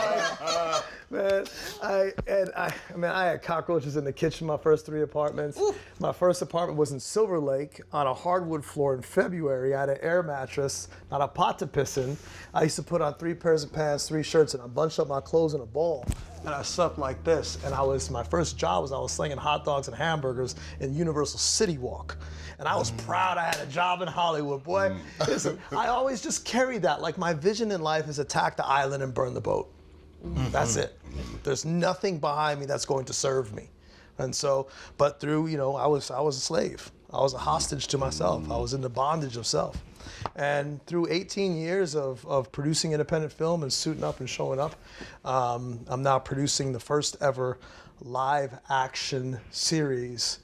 S6: Man, I and I, I mean, I had cockroaches in the kitchen. My first three apartments. My first apartment was in Silver Lake on a hardwood floor in February. I had an air mattress, not a pot to piss in. I used to put on three pairs of pants, three shirts, and I bunched up my clothes in a ball. And I slept like this. And I was my first job was I was slinging hot dogs and hamburgers in Universal City Walk. And I was mm. proud I had a job in Hollywood, boy. Mm. (laughs) Listen, I always just carried that. Like my vision in life is attack the island and burn the boat. Mm-hmm. That's it. There's nothing behind me that's going to serve me. And so, but through, you know, I was I was a slave. I was a hostage to myself. I was in the bondage of self. And through 18 years of, of producing independent film and suiting up and showing up, um, I'm now producing the first ever live action series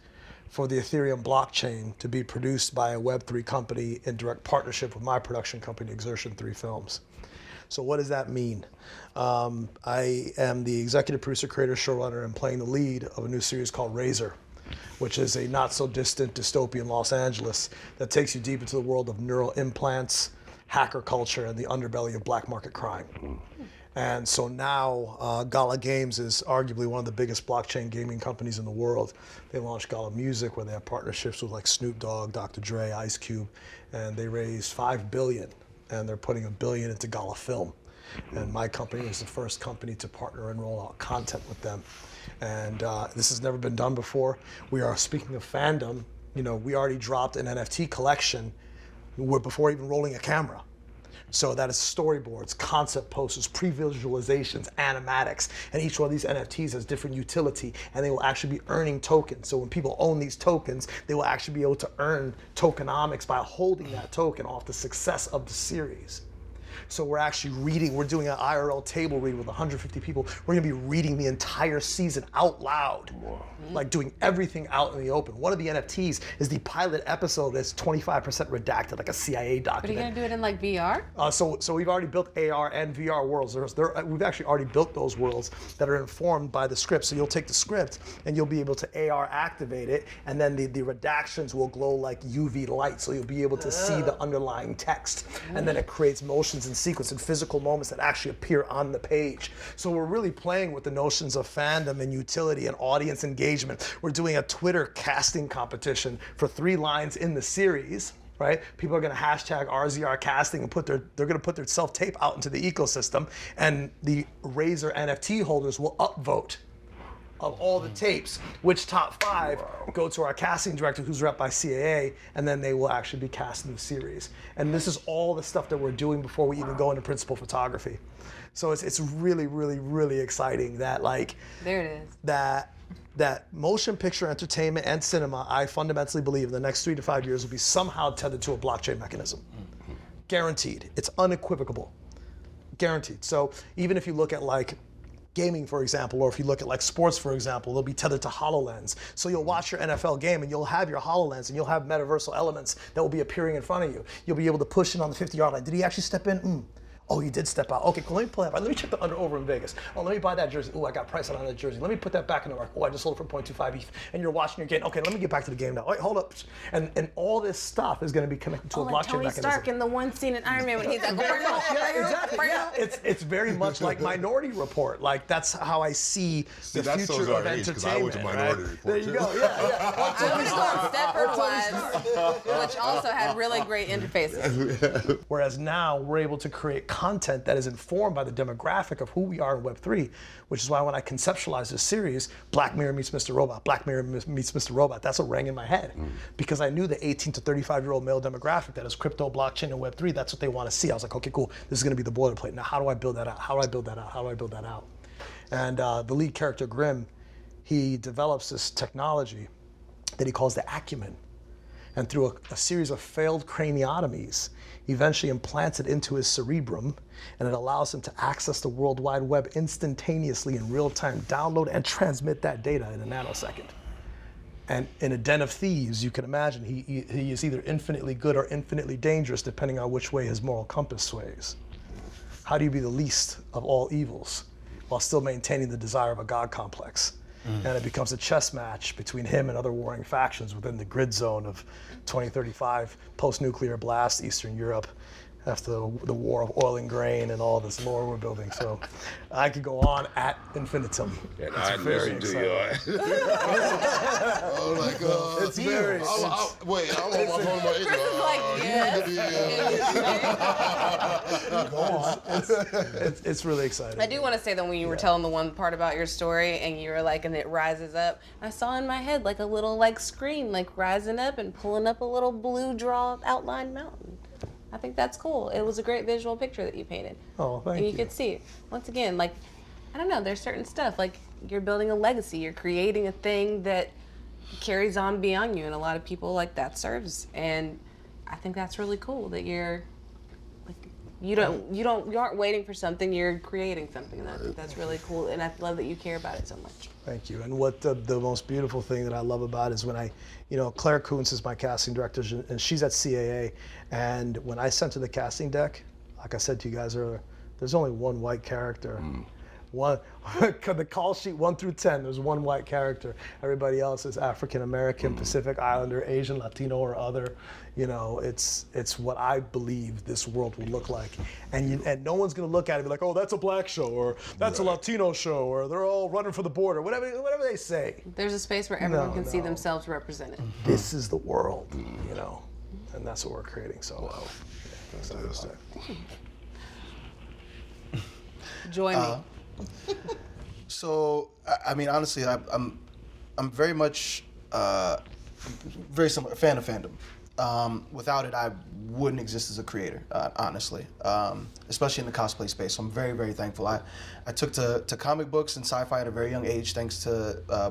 S6: for the Ethereum blockchain to be produced by a Web3 company in direct partnership with my production company, Exertion 3 Films. So what does that mean? Um, I am the executive producer, creator, showrunner, and playing the lead of a new series called Razor, which is a not so distant dystopian Los Angeles that takes you deep into the world of neural implants, hacker culture, and the underbelly of black market crime. And so now, uh, Gala Games is arguably one of the biggest blockchain gaming companies in the world. They launched Gala Music, where they have partnerships with like Snoop Dogg, Dr. Dre, Ice Cube, and they raised five billion, and they're putting a billion into Gala Film. And my company was the first company to partner and roll out content with them. And uh, this has never been done before. We are speaking of fandom. You know, we already dropped an NFT collection before even rolling a camera. So that is storyboards, concept posters, pre-visualizations, animatics, and each one of these NFTs has different utility, and they will actually be earning tokens. So when people own these tokens, they will actually be able to earn tokenomics by holding that token off the success of the series. So we're actually reading, we're doing an IRL table read with 150 people. We're gonna be reading the entire season out loud. Like doing everything out in the open. One of the NFTs is the pilot episode that's 25% redacted, like a CIA document.
S4: But are you gonna do it in like VR?
S6: Uh, so, so we've already built AR and VR worlds. There's, there, we've actually already built those worlds that are informed by the script. So you'll take the script and you'll be able to AR activate it, and then the, the redactions will glow like UV light, so you'll be able to see the underlying text. And then it creates motions and sequence and physical moments that actually appear on the page. So we're really playing with the notions of fandom and utility and audience engagement. We're doing a Twitter casting competition for three lines in the series right? People are going to hashtag RZR casting and put their they're going to put their self tape out into the ecosystem, and the Razor NFT holders will upvote of all the tapes, which top five go to our casting director, who's rep by CAA, and then they will actually be cast in the series. And this is all the stuff that we're doing before we even go into principal photography. So it's it's really really really exciting that like
S4: There it is.
S6: that that motion picture entertainment and cinema, I fundamentally believe in the next three to five years will be somehow tethered to a blockchain mechanism. Guaranteed. It's unequivocal. Guaranteed. So even if you look at like gaming, for example, or if you look at like sports, for example, they'll be tethered to HoloLens. So you'll watch your NFL game and you'll have your HoloLens and you'll have metaversal elements that will be appearing in front of you. You'll be able to push in on the 50 yard line. Did he actually step in? Mm. Oh, you did step out. Okay, cool. Let me pull that back. Let me check the under over in Vegas. Oh, let me buy that jersey. Oh, I got price on that jersey. Let me put that back in the market. Oh, I just sold it for 0.25 ETH. And you're watching your game. Okay, let me get back to the game now. Wait, hold up. And and all this stuff is going to be connected to
S4: Oh,
S6: a
S4: like
S6: blockchain
S4: Tony
S6: mechanism.
S4: Stark in the one scene in Iron Man when he's like, (laughs) oh,
S6: yeah, exactly. Yeah, it's it's very much like (laughs) Minority Report. Like that's how I see, the
S10: that
S6: future
S10: shows
S6: of
S10: our age, 'cause I
S6: entertainment.
S10: went to
S6: right?
S10: Minority Report,
S6: There you
S10: too.
S6: go. Yeah, yeah. (laughs)
S4: I was going Stepford Wives, which also had really great interfaces.
S6: Whereas now we're able to create content that is informed by the demographic of who we are in Web3, which is why when I conceptualized this series, Black Mirror meets Mr. Robot, Black Mirror meets Mr. Robot, that's what rang in my head. Because I knew the 18 to 35 year old male demographic that is crypto, blockchain, and Web3, that's what they want to see. I was like, okay, cool, this is going to be the boilerplate. Now, how do I build that out? How do I build that out? How do I build that out? And uh, the lead character, Grimm, he develops this technology that he calls the acumen and through a, a series of failed craniotomies, eventually implants it into his cerebrum, and it allows him to access the World Wide Web instantaneously in real time, download and transmit that data in a nanosecond. And in a den of thieves, you can imagine he, he, he is either infinitely good or infinitely dangerous, depending on which way his moral compass sways. How do you be the least of all evils while still maintaining the desire of a God complex? Mm. And it becomes a chess match between him and other warring factions within the grid zone of 2035, post nuclear blast, Eastern Europe. After the war of oil and grain and all this lore we're building. So (laughs) I could go on at infinitum.
S10: And
S6: It's
S10: I
S6: very
S10: listen to
S6: exciting. (laughs) (laughs)
S10: oh my God.
S6: It's very.
S10: I'm, I'm, wait, I'm on my phone. My
S4: Chris is like, yes.
S6: Uh, go on. It's, it's, it's really exciting.
S4: I do want to say that when you were telling the one part about your story and you were like, and it rises up, I saw in my head like a little like screen, like rising up and pulling up a little blue draw outline mountain. I think that's cool. It was a great visual picture that you painted.
S6: Oh, thank
S4: and you,
S6: you.
S4: could see. Once again, like, I don't know, there's certain stuff, like you're building a legacy, you're creating a thing that carries on beyond you, and a lot of people like that serves. And I think that's really cool that you're like you don't you don't you aren't waiting for something, you're creating something, and I think that's really cool. And I love that you care about it so much.
S6: Thank you. And what the, the most beautiful thing that I love about is when I, you know, Claire Kuntz is my casting director, and she's at CAA. And when I sent her the casting deck, like I said to you guys earlier, there's only one white character. Hmm. One, (laughs) the call sheet one through ten, there's one white character. Everybody else is African American, mm. Pacific Islander, Asian, Latino, or other. You know, it's it's what I believe this world will look like, and you, and no one's gonna look at it and be like, oh, that's a black show, or that's a Latino show, or they're all running for the border, whatever whatever they say.
S4: There's a space where everyone
S6: No,
S4: can see themselves represented. Mm-hmm.
S6: This is the world, you know, and that's what we're creating. So, yeah, excited about it.
S4: Join me.
S7: Uh, (laughs) So I, mean, honestly, I, I'm I'm very much uh, very similar fan of fandom. Um, without it, I wouldn't exist as a creator, uh, honestly, um, especially in the cosplay space. So I'm very, very thankful. I, I took to, to comic books and sci-fi at a very young age, thanks to uh,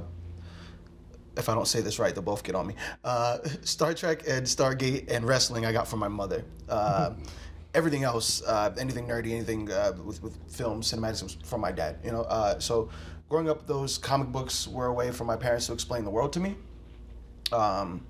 S7: if I don't say this right, they'll both get on me. Uh, (laughs) Star Trek and Stargate and wrestling, I got from my mother. (laughs) Everything else, uh, anything nerdy, anything uh, with, with film, cinematics, was from my dad. You know, uh, so growing up, those comic books were a way for my parents to explain the world to me. Um,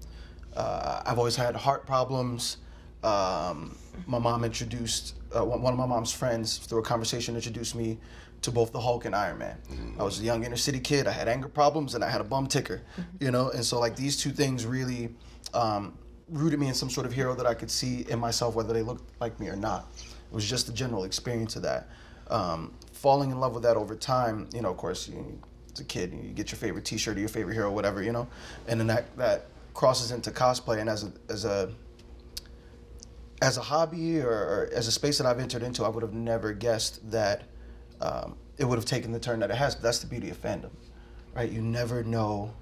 S7: uh, I've always had heart problems. Um, my mom introduced uh, one one of my mom's friends through a conversation introduced me to both the Hulk and Iron Man. I was a young inner city kid. I had anger problems and I had a bum ticker, you know. And so like these two things really um, rooted me in some sort of hero that I could see in myself, whether they looked like me or not. It was just the general experience of that. Um, falling in love with that over time, you know. Of course, you, as a kid, you get your favorite T-shirt or your favorite hero, whatever, you know. And then that that crosses into cosplay, and as a as a as a hobby or, or as a space that I've entered into, I would have never guessed that um, it would have taken the turn that it has. But that's the beauty of fandom, right? You never know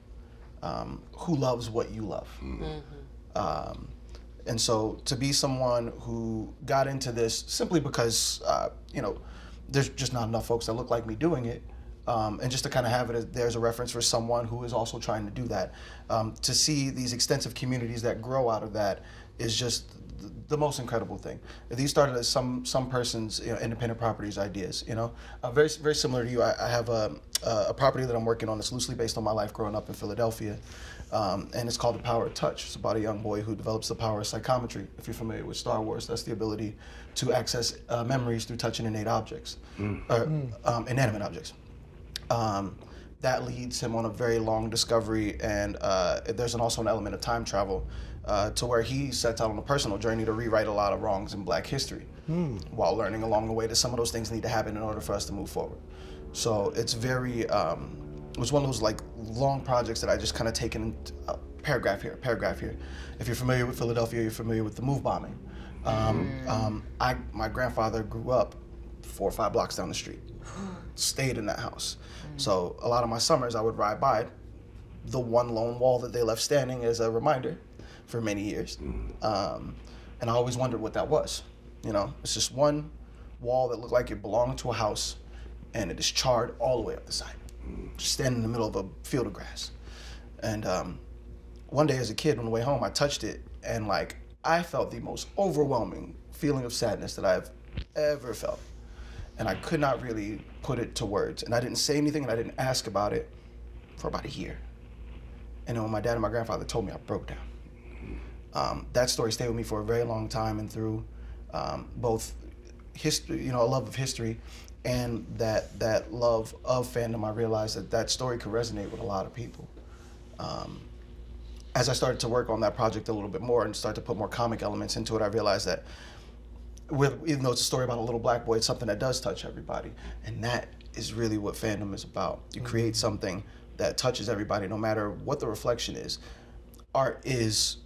S7: um, who loves what you love. Um, and so to be someone who got into this simply because, uh, you know, there's just not enough folks that look like me doing it. Um, and just to kind of have it as there's a reference for someone who is also trying to do that. Um, to see these extensive communities that grow out of that is just th- the most incredible thing. These started as some some person's you know, independent properties ideas. You know, uh, very very similar to you. I, I have a, a property that I'm working on that's loosely based on my life growing up in Philadelphia, um, and it's called The Power of Touch. It's about a young boy who develops the power of psychometry. If you're familiar with Star Wars, that's the ability to access uh, memories through touching innate objects, or um, inanimate objects. Um, that leads him on a very long discovery, and uh, there's an, also an element of time travel uh, to where he sets out on a personal journey to rewrite a lot of wrongs in Black history, while learning along the way that some of those things need to happen in order for us to move forward. So it's very, um, it was one of those like long projects that I just kind of taken a paragraph here, a paragraph here. If you're familiar with Philadelphia, you're familiar with the move bombing. Um, um, I, my grandfather grew up four or five blocks down the street, (gasps) stayed in that house. So a lot of my summers I would ride by the one lone wall that they left standing as a reminder for many years. Um, and I always wondered what that was. You know, it's just one wall that looked like it belonged to a house and it is charred all the way up the side, just standing in the middle of a field of grass. And um, one day as a kid on the way home, I touched it and like I felt the most overwhelming feeling of sadness that I've ever felt. And I could not really put it to words. And I didn't say anything and I didn't ask about it for about a year. And then when my dad and my grandfather told me, I broke down. Um, that story stayed with me for a very long time and through um, both history, you know, a love of history and that, that love of fandom, I realized that that story could resonate with a lot of people. Um, as I started to work on that project a little bit more and start to put more comic elements into it, I realized that with even though it's a story about a little black boy, it's something that does touch everybody, and that is really what fandom is about. You create something that touches everybody, no matter what the reflection is. Art is,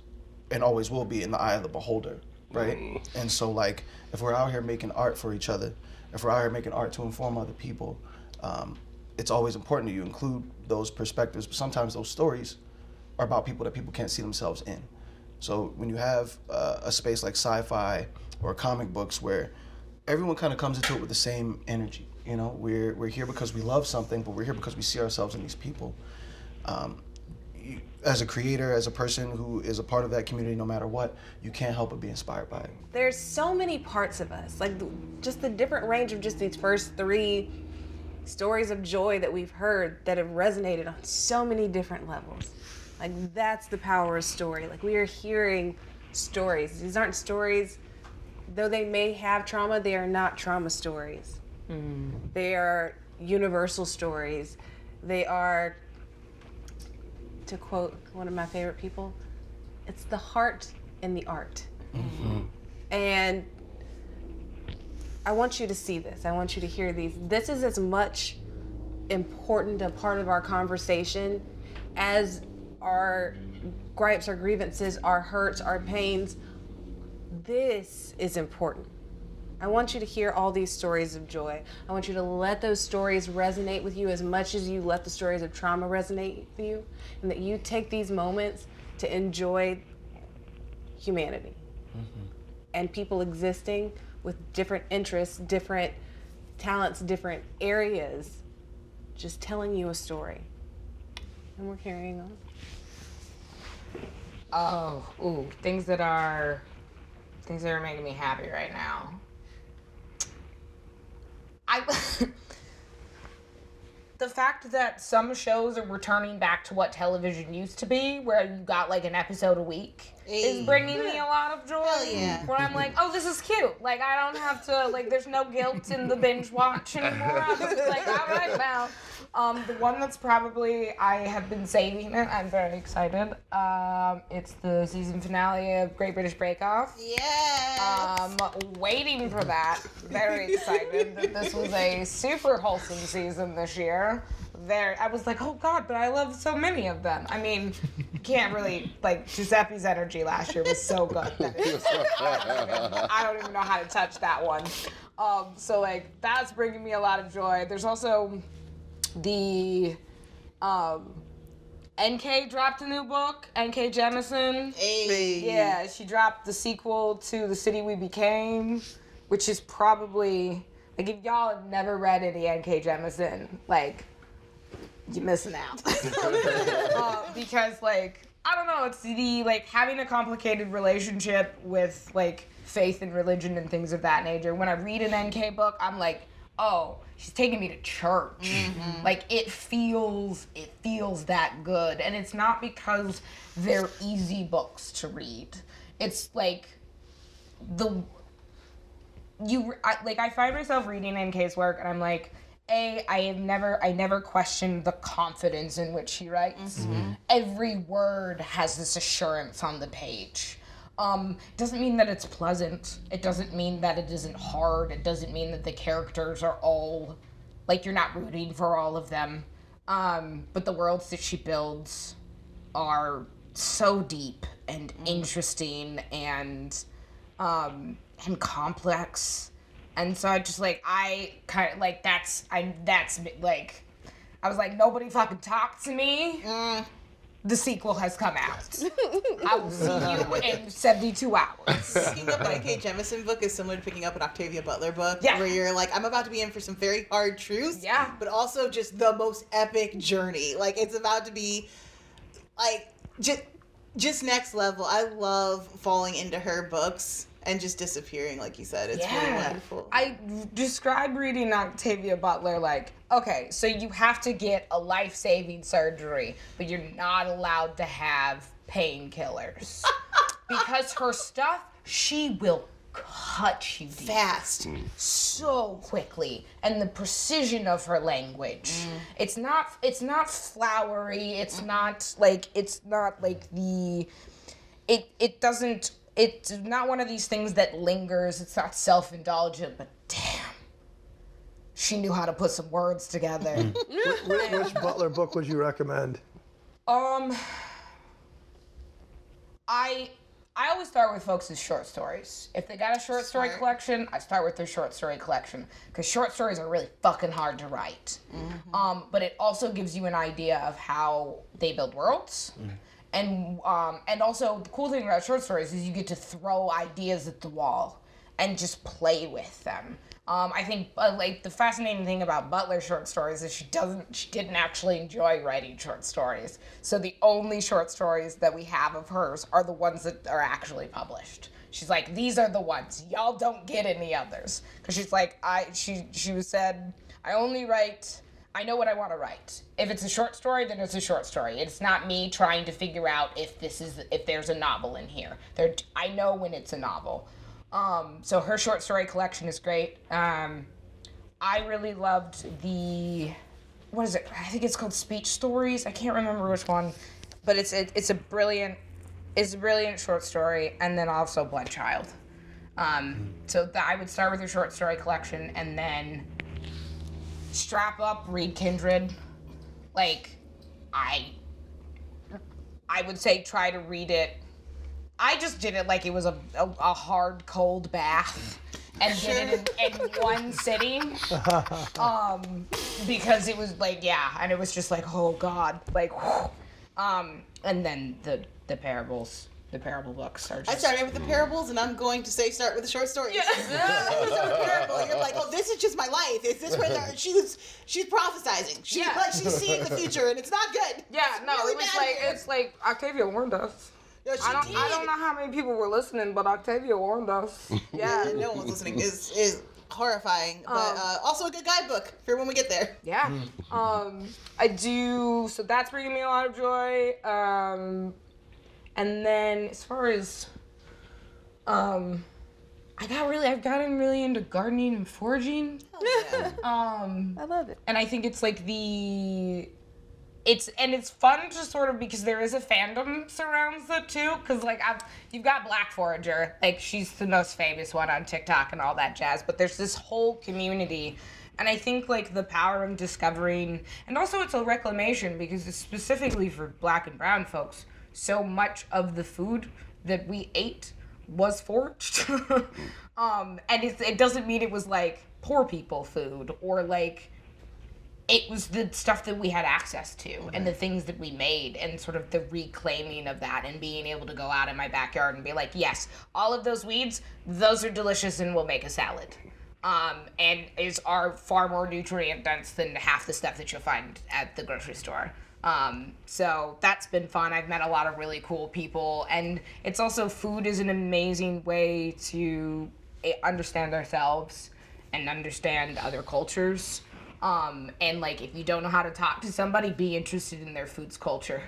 S7: and always will be, in the eye of the beholder, right? And so, like, if we're out here making art for each other, if we're out here making art to inform other people, um, it's always important to you include those perspectives. But sometimes those stories are about people that people can't see themselves in. So when you have uh, a space like sci-fi or comic books where everyone kind of comes into it with the same energy, you know, we're we're here because we love something, but we're here because we see ourselves in these people. Um, you, as a creator, as a person who is a part of that community, no matter what, you can't help but be inspired by it.
S4: There's so many parts of us, like just the different range of just these first three stories of joy that we've heard that have resonated on so many different levels. Like that's the power of story. Like we are hearing stories. These aren't stories, though they may have trauma, they are not trauma stories. Mm. They are universal stories. They are, to quote one of my favorite people, it's the heart in the art. Mm-hmm. And I want you to see this. I want you to hear these. This is as much important a part of our conversation as our gripes, our grievances, our hurts, our pains. This is important. I want you to hear all these stories of joy. I want you to let those stories resonate with you as much as you let the stories of trauma resonate with you, and that you take these moments to enjoy humanity mm-hmm. and people existing with different interests, different talents, different areas, just telling you a story. And we're carrying on.
S8: Oh, ooh, things that are things that are making me happy right now. I (laughs) the fact that some shows are returning back to what television used to be, where you got like an episode a week,
S5: Hey.
S8: is bringing me a lot of joy.
S5: Hell yeah.
S8: Where I'm like, oh, this is cute. Like I don't have to like. There's no guilt in the binge watch anymore. I'm just like, all right now. Um, the one that's probably I have been saving it. I'm very excited. Um, it's the season finale of Great British Bake Off.
S5: Yeah.
S8: Um, waiting for that. Very excited that this was a super wholesome season this year. There, I was like, oh god, but I love so many of them. I mean, can't really like Giuseppe's energy last year was so good. that (laughs) it's- I don't even know how to touch that one. Um, so like that's bringing me a lot of joy. There's also the um, NK dropped a new book. NK Jemisin.
S5: Hey.
S8: Yeah, she dropped the sequel to The City We Became, which is probably like if y'all have never read any N.K. Jemisin, like you're missing out. (laughs) uh, because like I don't know, it's the like having a complicated relationship with like faith and religion and things of that nature. When I read an N.K. book, I'm like, oh, she's taking me to church. Mm-hmm. Like it feels it feels that good, and it's not because they're easy books to read. It's like the you I, like I find myself reading NK's work and I'm like a I have never I never questioned the confidence in which he writes. Mm-hmm. Every word has this assurance on the page. Um, doesn't mean that it's pleasant. It doesn't mean that it isn't hard. It doesn't mean that the characters are all like you're not rooting for all of them. Um, but the worlds that she builds are so deep and interesting and um and complex and so i just like i kind of like that's i that's like i was like nobody fucking talk to me the sequel has come out i will (laughs) see you in 72 hours
S5: Picking up an N.K. Jemisin book is similar to picking up an Octavia Butler book,
S8: Yeah.
S5: where you're like, I'm about to be in for some very hard truths,
S8: Yeah.
S5: but also just the most epic journey. Like it's about to be, like just just next level. I love falling into her books and just disappearing, like you said. It's really wonderful.
S8: I describe reading Octavia Butler like, okay, so you have to get a life saving surgery, but you're not allowed to have painkillers. (laughs) because her stuff, she will cut you deep
S5: Fast. Hmm.
S8: so quickly and the precision of her language mm. it's not it's not flowery it's not like it's not like the it it doesn't it's not one of these things that lingers. It's not self indulgent, but damn, she knew how to put some words together.
S6: Which, which (laughs) Butler book would you recommend?
S8: Um, I I always start with folks' with short stories. If they got a short story
S5: Smart.
S8: collection, I start with their short story collection because short stories are really fucking hard to write. Um, but it also gives you an idea of how they build worlds. And um, and also the cool thing about short stories is you get to throw ideas at the wall and just play with them. Um, I think uh, like the fascinating thing about Butler's short stories is she doesn't she didn't actually enjoy writing short stories. So the only short stories that we have of hers are the ones that are actually published. She's like, these are the ones. Y'all don't get any others. Cause she's like, I she she said, I only write I know what I want to write. If it's a short story, then it's a short story. It's not me trying to figure out if this is if there's a novel in here. There, I know when it's a novel. Um, so her short story collection is great. Um, I really loved the what is it? I think it's called Speech Stories. I can't remember which one, but it's it, it's a brilliant it's a brilliant short story, and then also Blood Child. Um, so I would start with your short story collection, and then strap up, read Kindred. Like, I, I would say try to read it. I just did it like it was a, a, a hard, cold bath. And did it in, in one sitting, (laughs) um, because it was like yeah, and it was just like oh god, like, um, and then the the parables, the parable books are just.
S5: I started with the parables, and I'm going to say start with the short stories. Yeah. (laughs) parable. You're like, oh, this is just my life. Is this where they're, (laughs) she was? She's prophesizing. She
S8: Yeah.
S5: like she's seeing the future, and it's not good.
S8: Yeah, no,
S5: really
S8: it was like
S5: here.
S8: it's like Octavia warned us.
S5: Yeah, she
S8: I don't, I don't know how many people were listening, but Octavia warned us. (laughs)
S5: Yeah, no one's listening. Is is horrifying, but
S8: Um,
S5: uh, also a good guidebook for when we get there.
S8: Yeah. Um, I do. So that's bringing me a lot of joy. Um, and then as far as, um, I got really, I've gotten really into gardening and foraging. (laughs) um,
S4: I love it.
S8: and I think it's like the it's and it's fun to sort of because there is a fandom surrounds it too because like I've you've got Black Forager like she's the most famous one on TikTok and all that jazz but there's this whole community and I think like the power of discovering and also it's a reclamation because it's specifically for black and brown folks so much of the food that we ate was forged. (laughs) um and it's, it doesn't mean it was like poor people food or like it was the stuff that we had access to and the things that we made and sort of the reclaiming of that and being able to go out in my backyard and be like yes all of those weeds those are delicious and we'll make a salad. Um, and is are far more nutrient dense than half the stuff that you'll find at the grocery store um, so that's been fun. I've met a lot of really cool people. And it's also food is an amazing way to eh, understand ourselves and understand other cultures. Um, and like if you don't know how to talk to somebody be interested in their food's culture.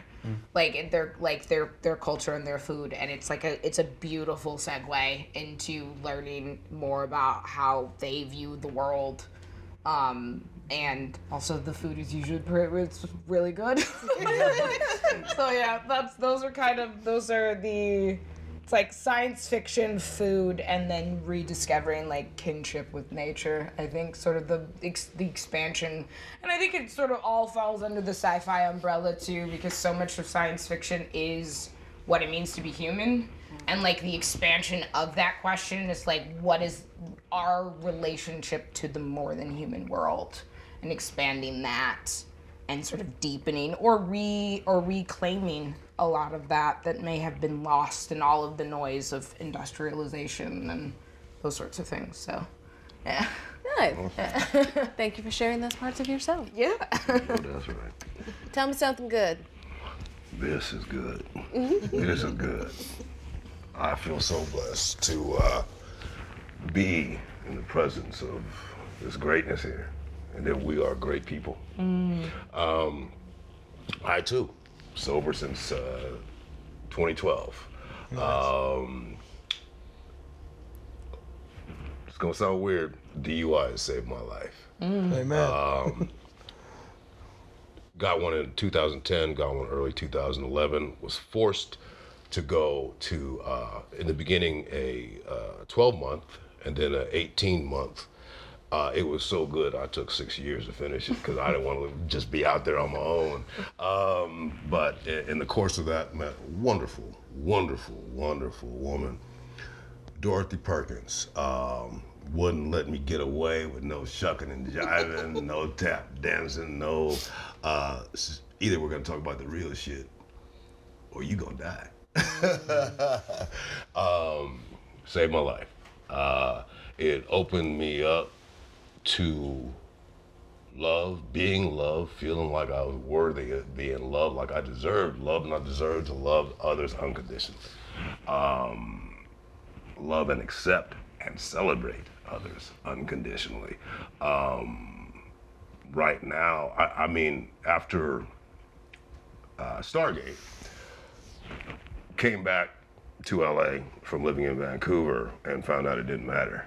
S8: Like their like their their culture and their food. And it's like a it's a beautiful segue into learning more about how they view the world. Um, and also the food is usually pretty, it's really good. (laughs) So yeah that's those are kind of those are the it's like science fiction food and then rediscovering like kinship with nature i think sort of the ex- the expansion. And i think it sort of all falls under the sci-fi umbrella too because so much of science fiction is what it means to be human. And like the expansion of that question is like what is our relationship to the more than human world and expanding that and sort of deepening or re or reclaiming a lot of that that may have been lost in all of the noise of industrialization and those sorts of things. So, yeah,
S4: Good. (laughs) Thank you for sharing those parts of yourself.
S8: yeah.
S9: Oh, that's right.
S4: Tell me something good.
S9: This is good. This is good. I feel so blessed to uh, be in the presence of this greatness here, and that we are great people. Um, I too, sober since uh, 2012. Um, it's gonna sound weird. DUI has saved my life.
S6: Amen.
S9: got one in 2010, got one early 2011, was forced
S10: to go to uh, in the beginning a uh, 12 month and then an 18 month. Uh, it was so good. I took six years to finish it because I didn't want to just be out there on my own. Um, but in the course of that, met a wonderful, wonderful, wonderful woman, Dorothy Perkins. Um, wouldn't let me get away with no shucking and jiving, (laughs) no tap dancing, no. Uh, either we're gonna talk about the real shit, or you gonna die. (laughs) um, saved my life. Uh, it opened me up to love, being loved, feeling like I was worthy of being loved, like I deserved love, and I deserved to love others unconditionally. Um, love and accept and celebrate others unconditionally. Um, right now, I, I mean, after uh, Stargate, came back to LA from living in Vancouver and found out it didn't matter.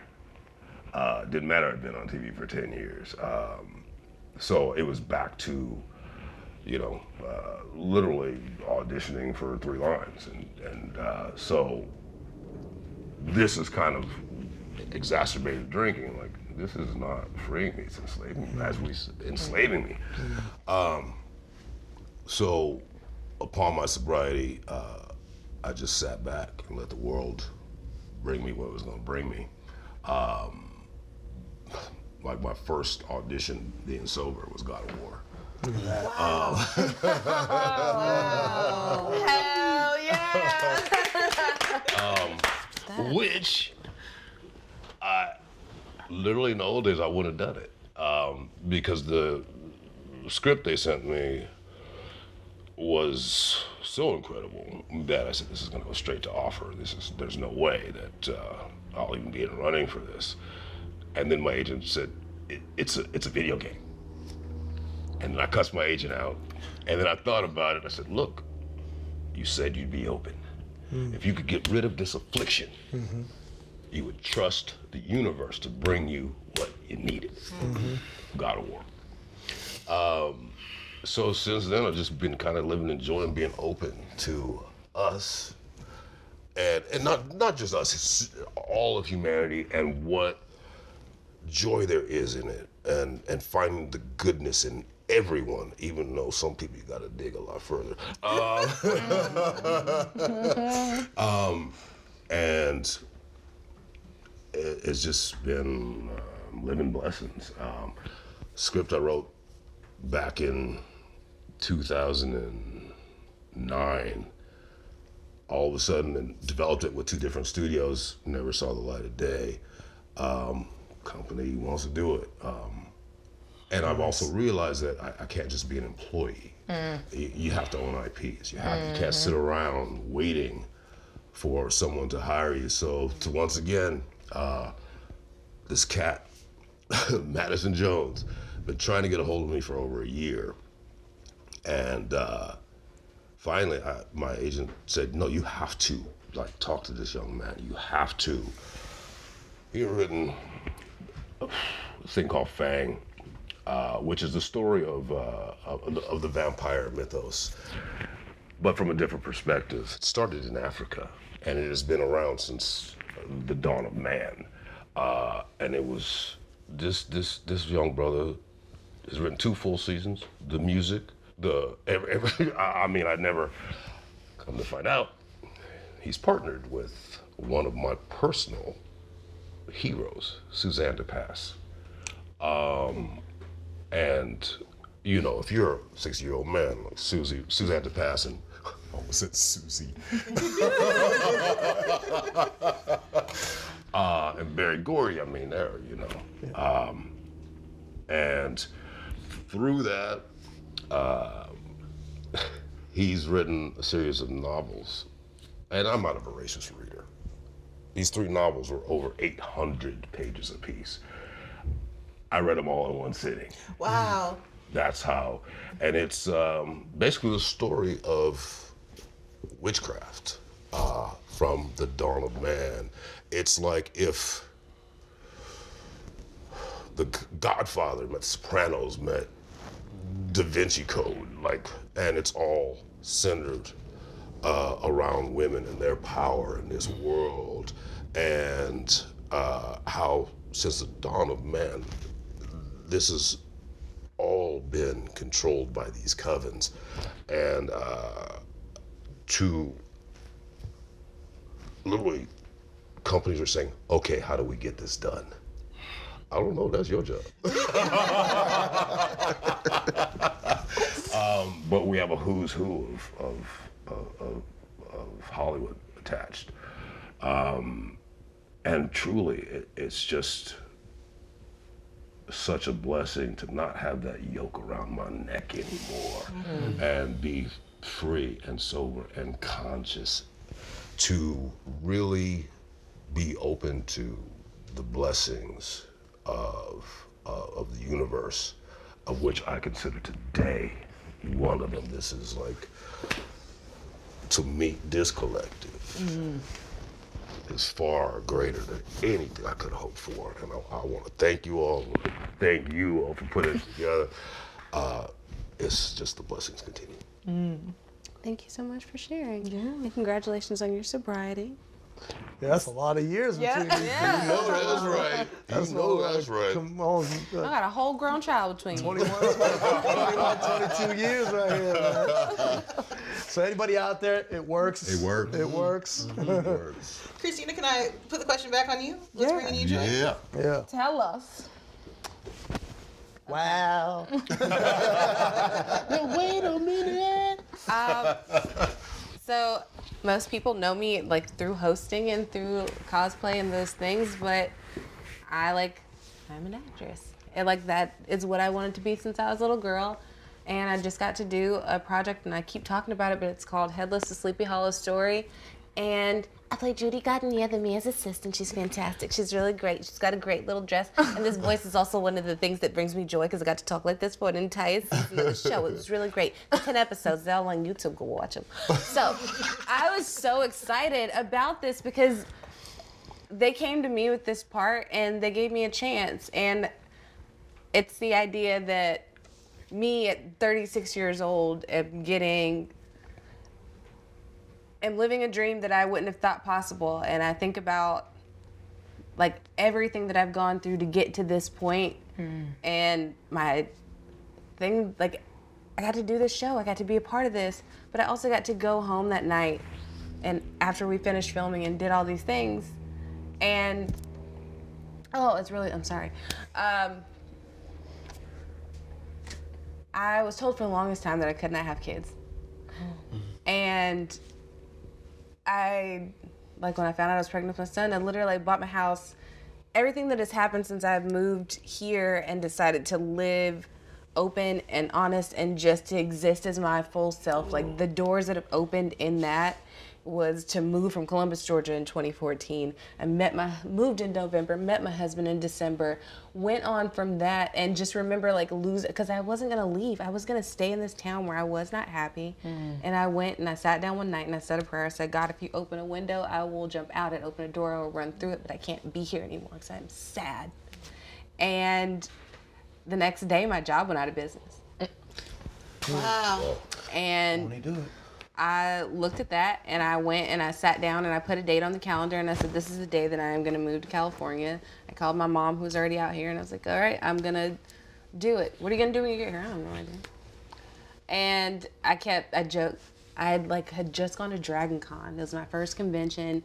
S10: Uh, didn't matter I'd been on TV for 10 years. Um, so it was back to, you know, uh, literally auditioning for three lines. And, and uh, so this is kind of exacerbated drinking. Like, this is not freeing me, it's enslaving me, as we enslaving me. Um, so upon my sobriety, uh, I just sat back and let the world bring me what it was going to bring me. Um, like my first audition being sober was God of War.
S5: Hell yeah!
S10: Um, which I literally in the old days I wouldn't have done it um, because the script they sent me was so incredible that I said this is going to go straight to offer. This is there's no way that uh, I'll even be in running for this. And then my agent said it, it's a it's a video game. And then I cussed my agent out. And then I thought about it. I said, look, you said you'd be open. Hmm. If you could get rid of this affliction, mm-hmm. you would trust the universe to bring you what you needed. Mm-hmm. God of War. Um, so since then, I've just been kind of living and joy and being open to us, and and not not just us, it's all of humanity and what joy there is in it, and and finding the goodness in everyone, even though some people you got to dig a lot further. Um, (laughs) um, and it, it's just been um, living blessings. Um, script I wrote back in 2009. All of a sudden, and developed it with two different studios. Never saw the light of day. Um, company wants to do it. Um, and I've also realized that I, I can't just be an employee. You, you have to own IPs. You have you can't sit around waiting for someone to hire you. So to once again, uh, this cat, (laughs) Madison Jones, been trying to get a hold of me for over a year, and uh, finally, I, my agent said, "No, you have to like talk to this young man. You have to." He had written a thing called Fang, uh, which is the story of, uh, of, the- of the vampire mythos, but from a different perspective. It started in Africa, and it has been around since the dawn of man. Uh, and it was this this this young brother has written two full seasons. The music, the every, every (laughs) I mean, I never come to find out he's partnered with one of my personal heroes, Suzanne de Passe. Um, and you know, if you're a 60 year old man like Susie, Suzanne de Passe, and (laughs) almost said Susie, (laughs) uh, and Berry Gordy, I mean, there, you know, um, and through that, uh, (laughs) he's written a series of novels, and I'm not a voracious reader. These three novels were over 800 pages apiece. I read them all in one sitting.
S5: Wow.
S10: That's how, and it's um, basically the story of witchcraft uh, from the dawn of man. It's like if the Godfather met Sopranos met Da Vinci Code, like, and it's all centered uh, around women and their power in this world, and uh, how since the dawn of man, this has all been controlled by these covens, and uh, to literally companies are saying, okay, how do we get this done? I don't know. That's your job. (laughs) um, but we have a who's who of of, of, of, Hollywood attached, um, and truly, it, it's just such a blessing to not have that yoke around my neck anymore, and be free and sober and conscious to really be open to the blessings of uh, of the universe, of which I consider today one of them. This is like to meet this collective is far greater than anything I could hope for, and I, I want to thank you all. Thank you all for putting it together. Uh, it's just the blessings continue.
S4: Thank you so much for sharing. Yeah. And congratulations on your sobriety.
S6: Yeah, that's a lot of years
S4: Yeah,
S6: between these.
S4: yeah.
S10: You know that's right.
S6: That's
S10: you know that's right.
S6: Come on,
S4: I got a whole grown child between you.
S6: 21, 21, 22 years right here, man. So anybody out there, it works.
S11: It works.
S6: It works.
S5: Krystina, can I put the question back on you? What's bringing you joy?
S11: Yeah.
S6: yeah.
S4: Tell us.
S6: Wow. (laughs) (laughs)
S5: Wait a minute.
S4: Um, so most people know me like through hosting and through cosplay and those things, but I like I'm an actress. And like that is what I wanted to be since I was a little girl. And I just got to do a project and I keep talking about it, but it's called Headless the Sleepy Hollow Story. And I play Judy Gardenier, the Mia's assistant. She's fantastic. She's really great. She's got a great little dress. And this (laughs) voice is also one of the things that brings me joy because I got to talk like this for an entire season of the show. It was really great. 10 episodes. They're all on YouTube. Go watch them. So I was so excited about this because they came to me with this part and they gave me a chance. And it's the idea that me at 36 years old am getting am living a dream that I wouldn't have thought possible. And I think about like everything that I've gone through to get to this point. point and my thing like I got to do this show. I got to be a part of this. But I also got to go home that night and after we finished filming and did all these things. And oh it's really I'm sorry. Um, I was told for the longest time that I could not have kids. And I, like when I found out I was pregnant with my son, I literally bought my house. Everything that has happened since I've moved here and decided to live open and honest and just to exist as my full self, like mm. the doors that have opened in that was to move from Columbus, Georgia in 2014. I met my moved in November, met my husband in December, went on from that and just remember like lose because I wasn't gonna leave. I was gonna stay in this town where I was not happy. Mm. And I went and I sat down one night and I said a prayer. I said, God, if you open a window, I will jump out and open a door, I will run through it, but I can't be here anymore because I'm sad. And the next day my job went out of business.
S5: Wow.
S4: And
S7: do it.
S4: I looked at that and I went and I sat down and I put a date on the calendar and I said, This is the day that I am going to move to California. I called my mom, who was already out here, and I was like, All right, I'm going to do it. What are you going to do when you get here? I have no idea. And I kept, I joked, I had like had just gone to Dragon Con. It was my first convention.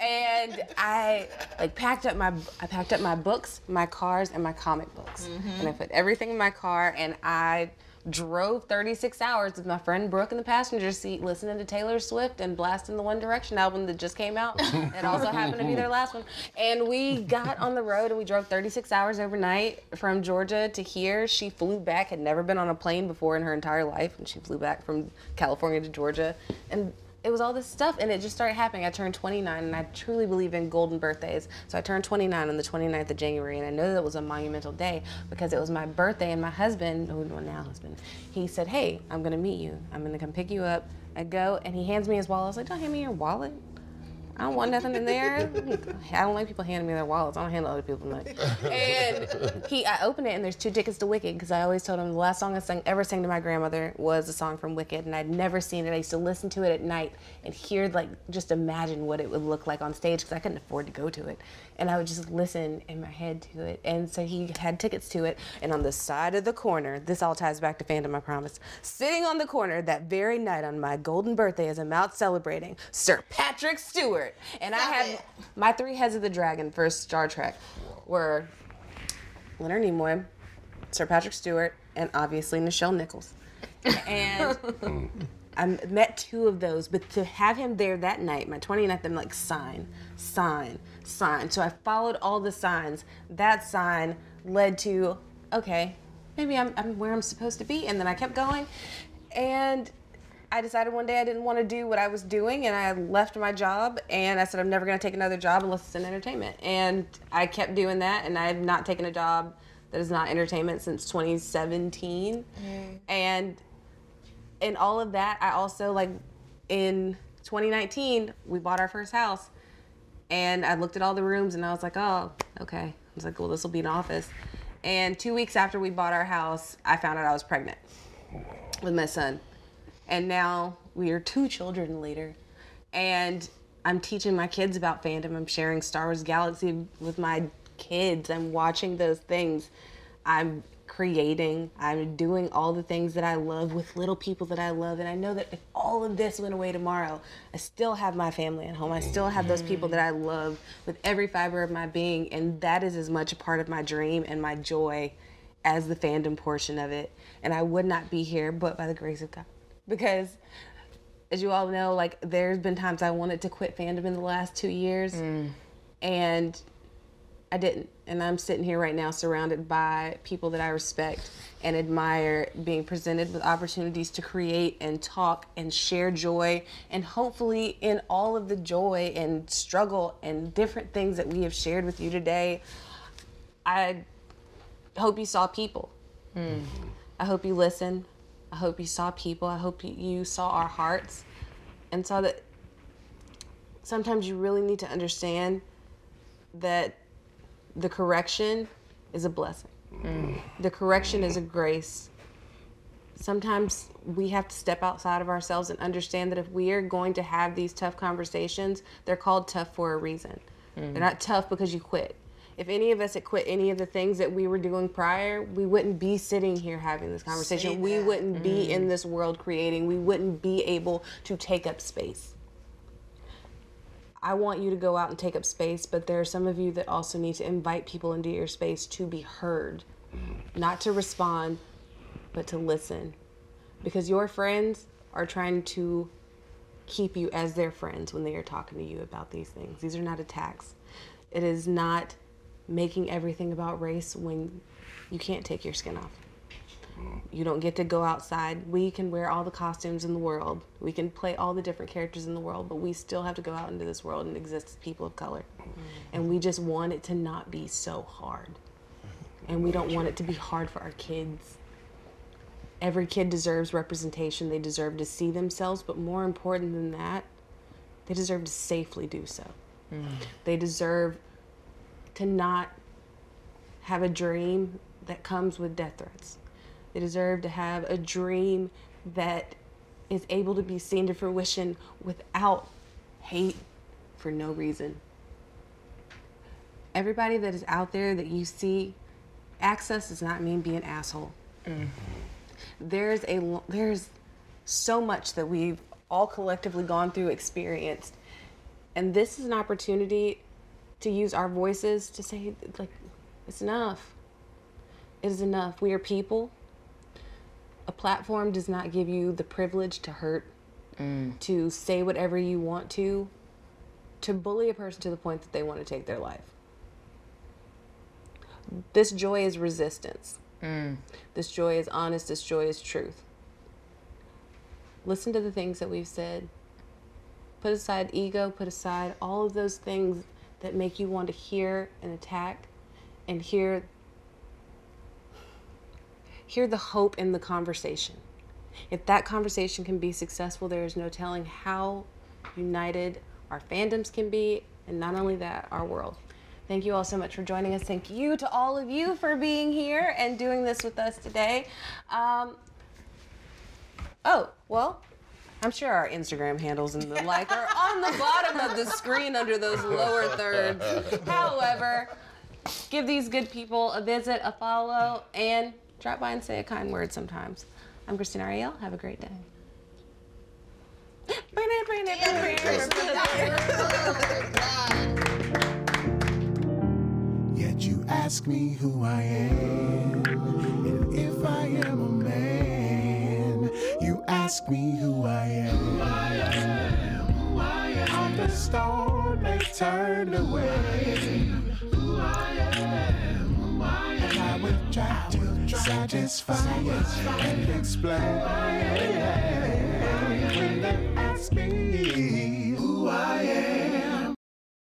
S4: And I like packed up my I packed up my books, my cars, and my comic books, mm-hmm. and I put everything in my car, and I drove 36 hours with my friend Brooke in the passenger seat, listening to Taylor Swift and blasting the One Direction album that just came out. it also happened to be their last one, and we got on the road and we drove 36 hours overnight from Georgia to here. She flew back, had never been on a plane before in her entire life, and she flew back from California to Georgia, and it was all this stuff and it just started happening. I turned 29 and I truly believe in golden birthdays. So I turned 29 on the 29th of January and I know that was a monumental day because it was my birthday and my husband, who well, now husband, he said, hey, I'm gonna meet you. I'm gonna come pick you up. I go and he hands me his wallet. I was like, don't hand me your wallet. I don't want nothing in there. I don't like people handing me their wallets. I don't handle other people's money. And he, I opened it and there's two tickets to Wicked because I always told him the last song I sang, ever sang to my grandmother was a song from Wicked, and I'd never seen it. I used to listen to it at night and hear like just imagine what it would look like on stage because I couldn't afford to go to it, and I would just listen in my head to it. And so he had tickets to it, and on the side of the corner, this all ties back to fandom, I promise. Sitting on the corner that very night on my golden birthday as I'm out celebrating, Sir Patrick Stewart, and I had my three heads of the dragon for Star Trek were Leonard Nimoy, Sir Patrick Stewart, and obviously Nichelle Nichols. And I met two of those, but to have him there that night, my 29th, I'm like, sign, sign, sign. So I followed all the signs. That sign led to, okay, maybe I'm, I'm where I'm supposed to be. And then I kept going. And I decided one day I didn't want to do what I was doing and I left my job and I said I'm never going to take another job unless it's in entertainment. And I kept doing that and I have not taken a job that is not entertainment since 2017. And in all of that, I also like in 2019 we bought our first house and I looked at all the rooms and I was like, "Oh, okay." I was like, "Well, this will be an office." And 2 weeks after we bought our house, I found out I was pregnant with my son. And now we are two children later. And I'm teaching my kids about fandom. I'm sharing Star Wars Galaxy with my kids. I'm watching those things. I'm creating. I'm doing all the things that I love with little people that I love. And I know that if all of this went away tomorrow, I still have my family at home. I still have those people that I love with every fiber of my being. And that is as much a part of my dream and my joy as the fandom portion of it. And I would not be here but by the grace of God. Because as you all know, like there's been times I wanted to quit fandom in the last two years mm. and I didn't. And I'm sitting here right now surrounded by people that I respect and admire, being presented with opportunities to create and talk and share joy. And hopefully, in all of the joy and struggle and different things that we have shared with you today, I hope you saw people. I hope you listened. I hope you saw people. I hope you saw our hearts and saw that sometimes you really need to understand that the correction is a blessing. The correction is a grace. Sometimes we have to step outside of ourselves and understand that if we are going to have these tough conversations, they're called tough for a reason. Mm. They're not tough because you quit. If any of us had quit any of the things that we were doing prior, we wouldn't be sitting here having this conversation. We wouldn't be mm. in this world creating. We wouldn't be able to take up space. I want you to go out and take up space, but there are some of you that also need to invite people into your space to be heard, not to respond, but to listen. Because your friends are trying to keep you as their friends when they are talking to you about these things. These are not attacks. It is not making everything about race when you can't take your skin off. You don't get to go outside. We can wear all the costumes in the world. We can play all the different characters in the world, but we still have to go out into this world and exist as people of color. Mm-hmm. And we just want it to not be so hard. And we don't want it to be hard for our kids. Every kid deserves representation. They deserve to see themselves, but more important than that, they deserve to safely do so. Mm. They deserve to not have a dream that comes with death threats. They deserve to have a dream that is able to be seen to fruition without hate for no reason. Everybody that is out there that you see, access does not mean be an asshole. Mm. There's a there's so much that we've all collectively gone through, experienced, and this is an opportunity to use our voices to say like it's enough. It is enough. We are people. A platform does not give you the privilege to hurt, mm. to say whatever you want to, to bully a person to the point that they want to take their life. This joy is resistance. Mm. This joy is honest. This joy is truth. Listen to the things that we've said. Put aside ego, put aside all of those things that make you want to hear an attack and hear hear the hope in the conversation. If that conversation can be successful, there is no telling how united our fandoms can be, and not only that, our world. Thank you all so much for joining us. Thank you to all of you for being here and doing this with us today. Um, oh, well, I'm sure our Instagram handles and the (laughs) like are on the bottom of the screen under those lower thirds. (laughs) However, give these good people a visit, a follow, and drop by and say a kind word sometimes. I'm Krystina Arielle. Have a great day.
S3: Yet you ask me who I am, and if I am a man. You ask me who I am. Who I'm who I am. On the storm they turned away. Who I am, who I am. And I will try satisfy and explain. When they ask me who I am.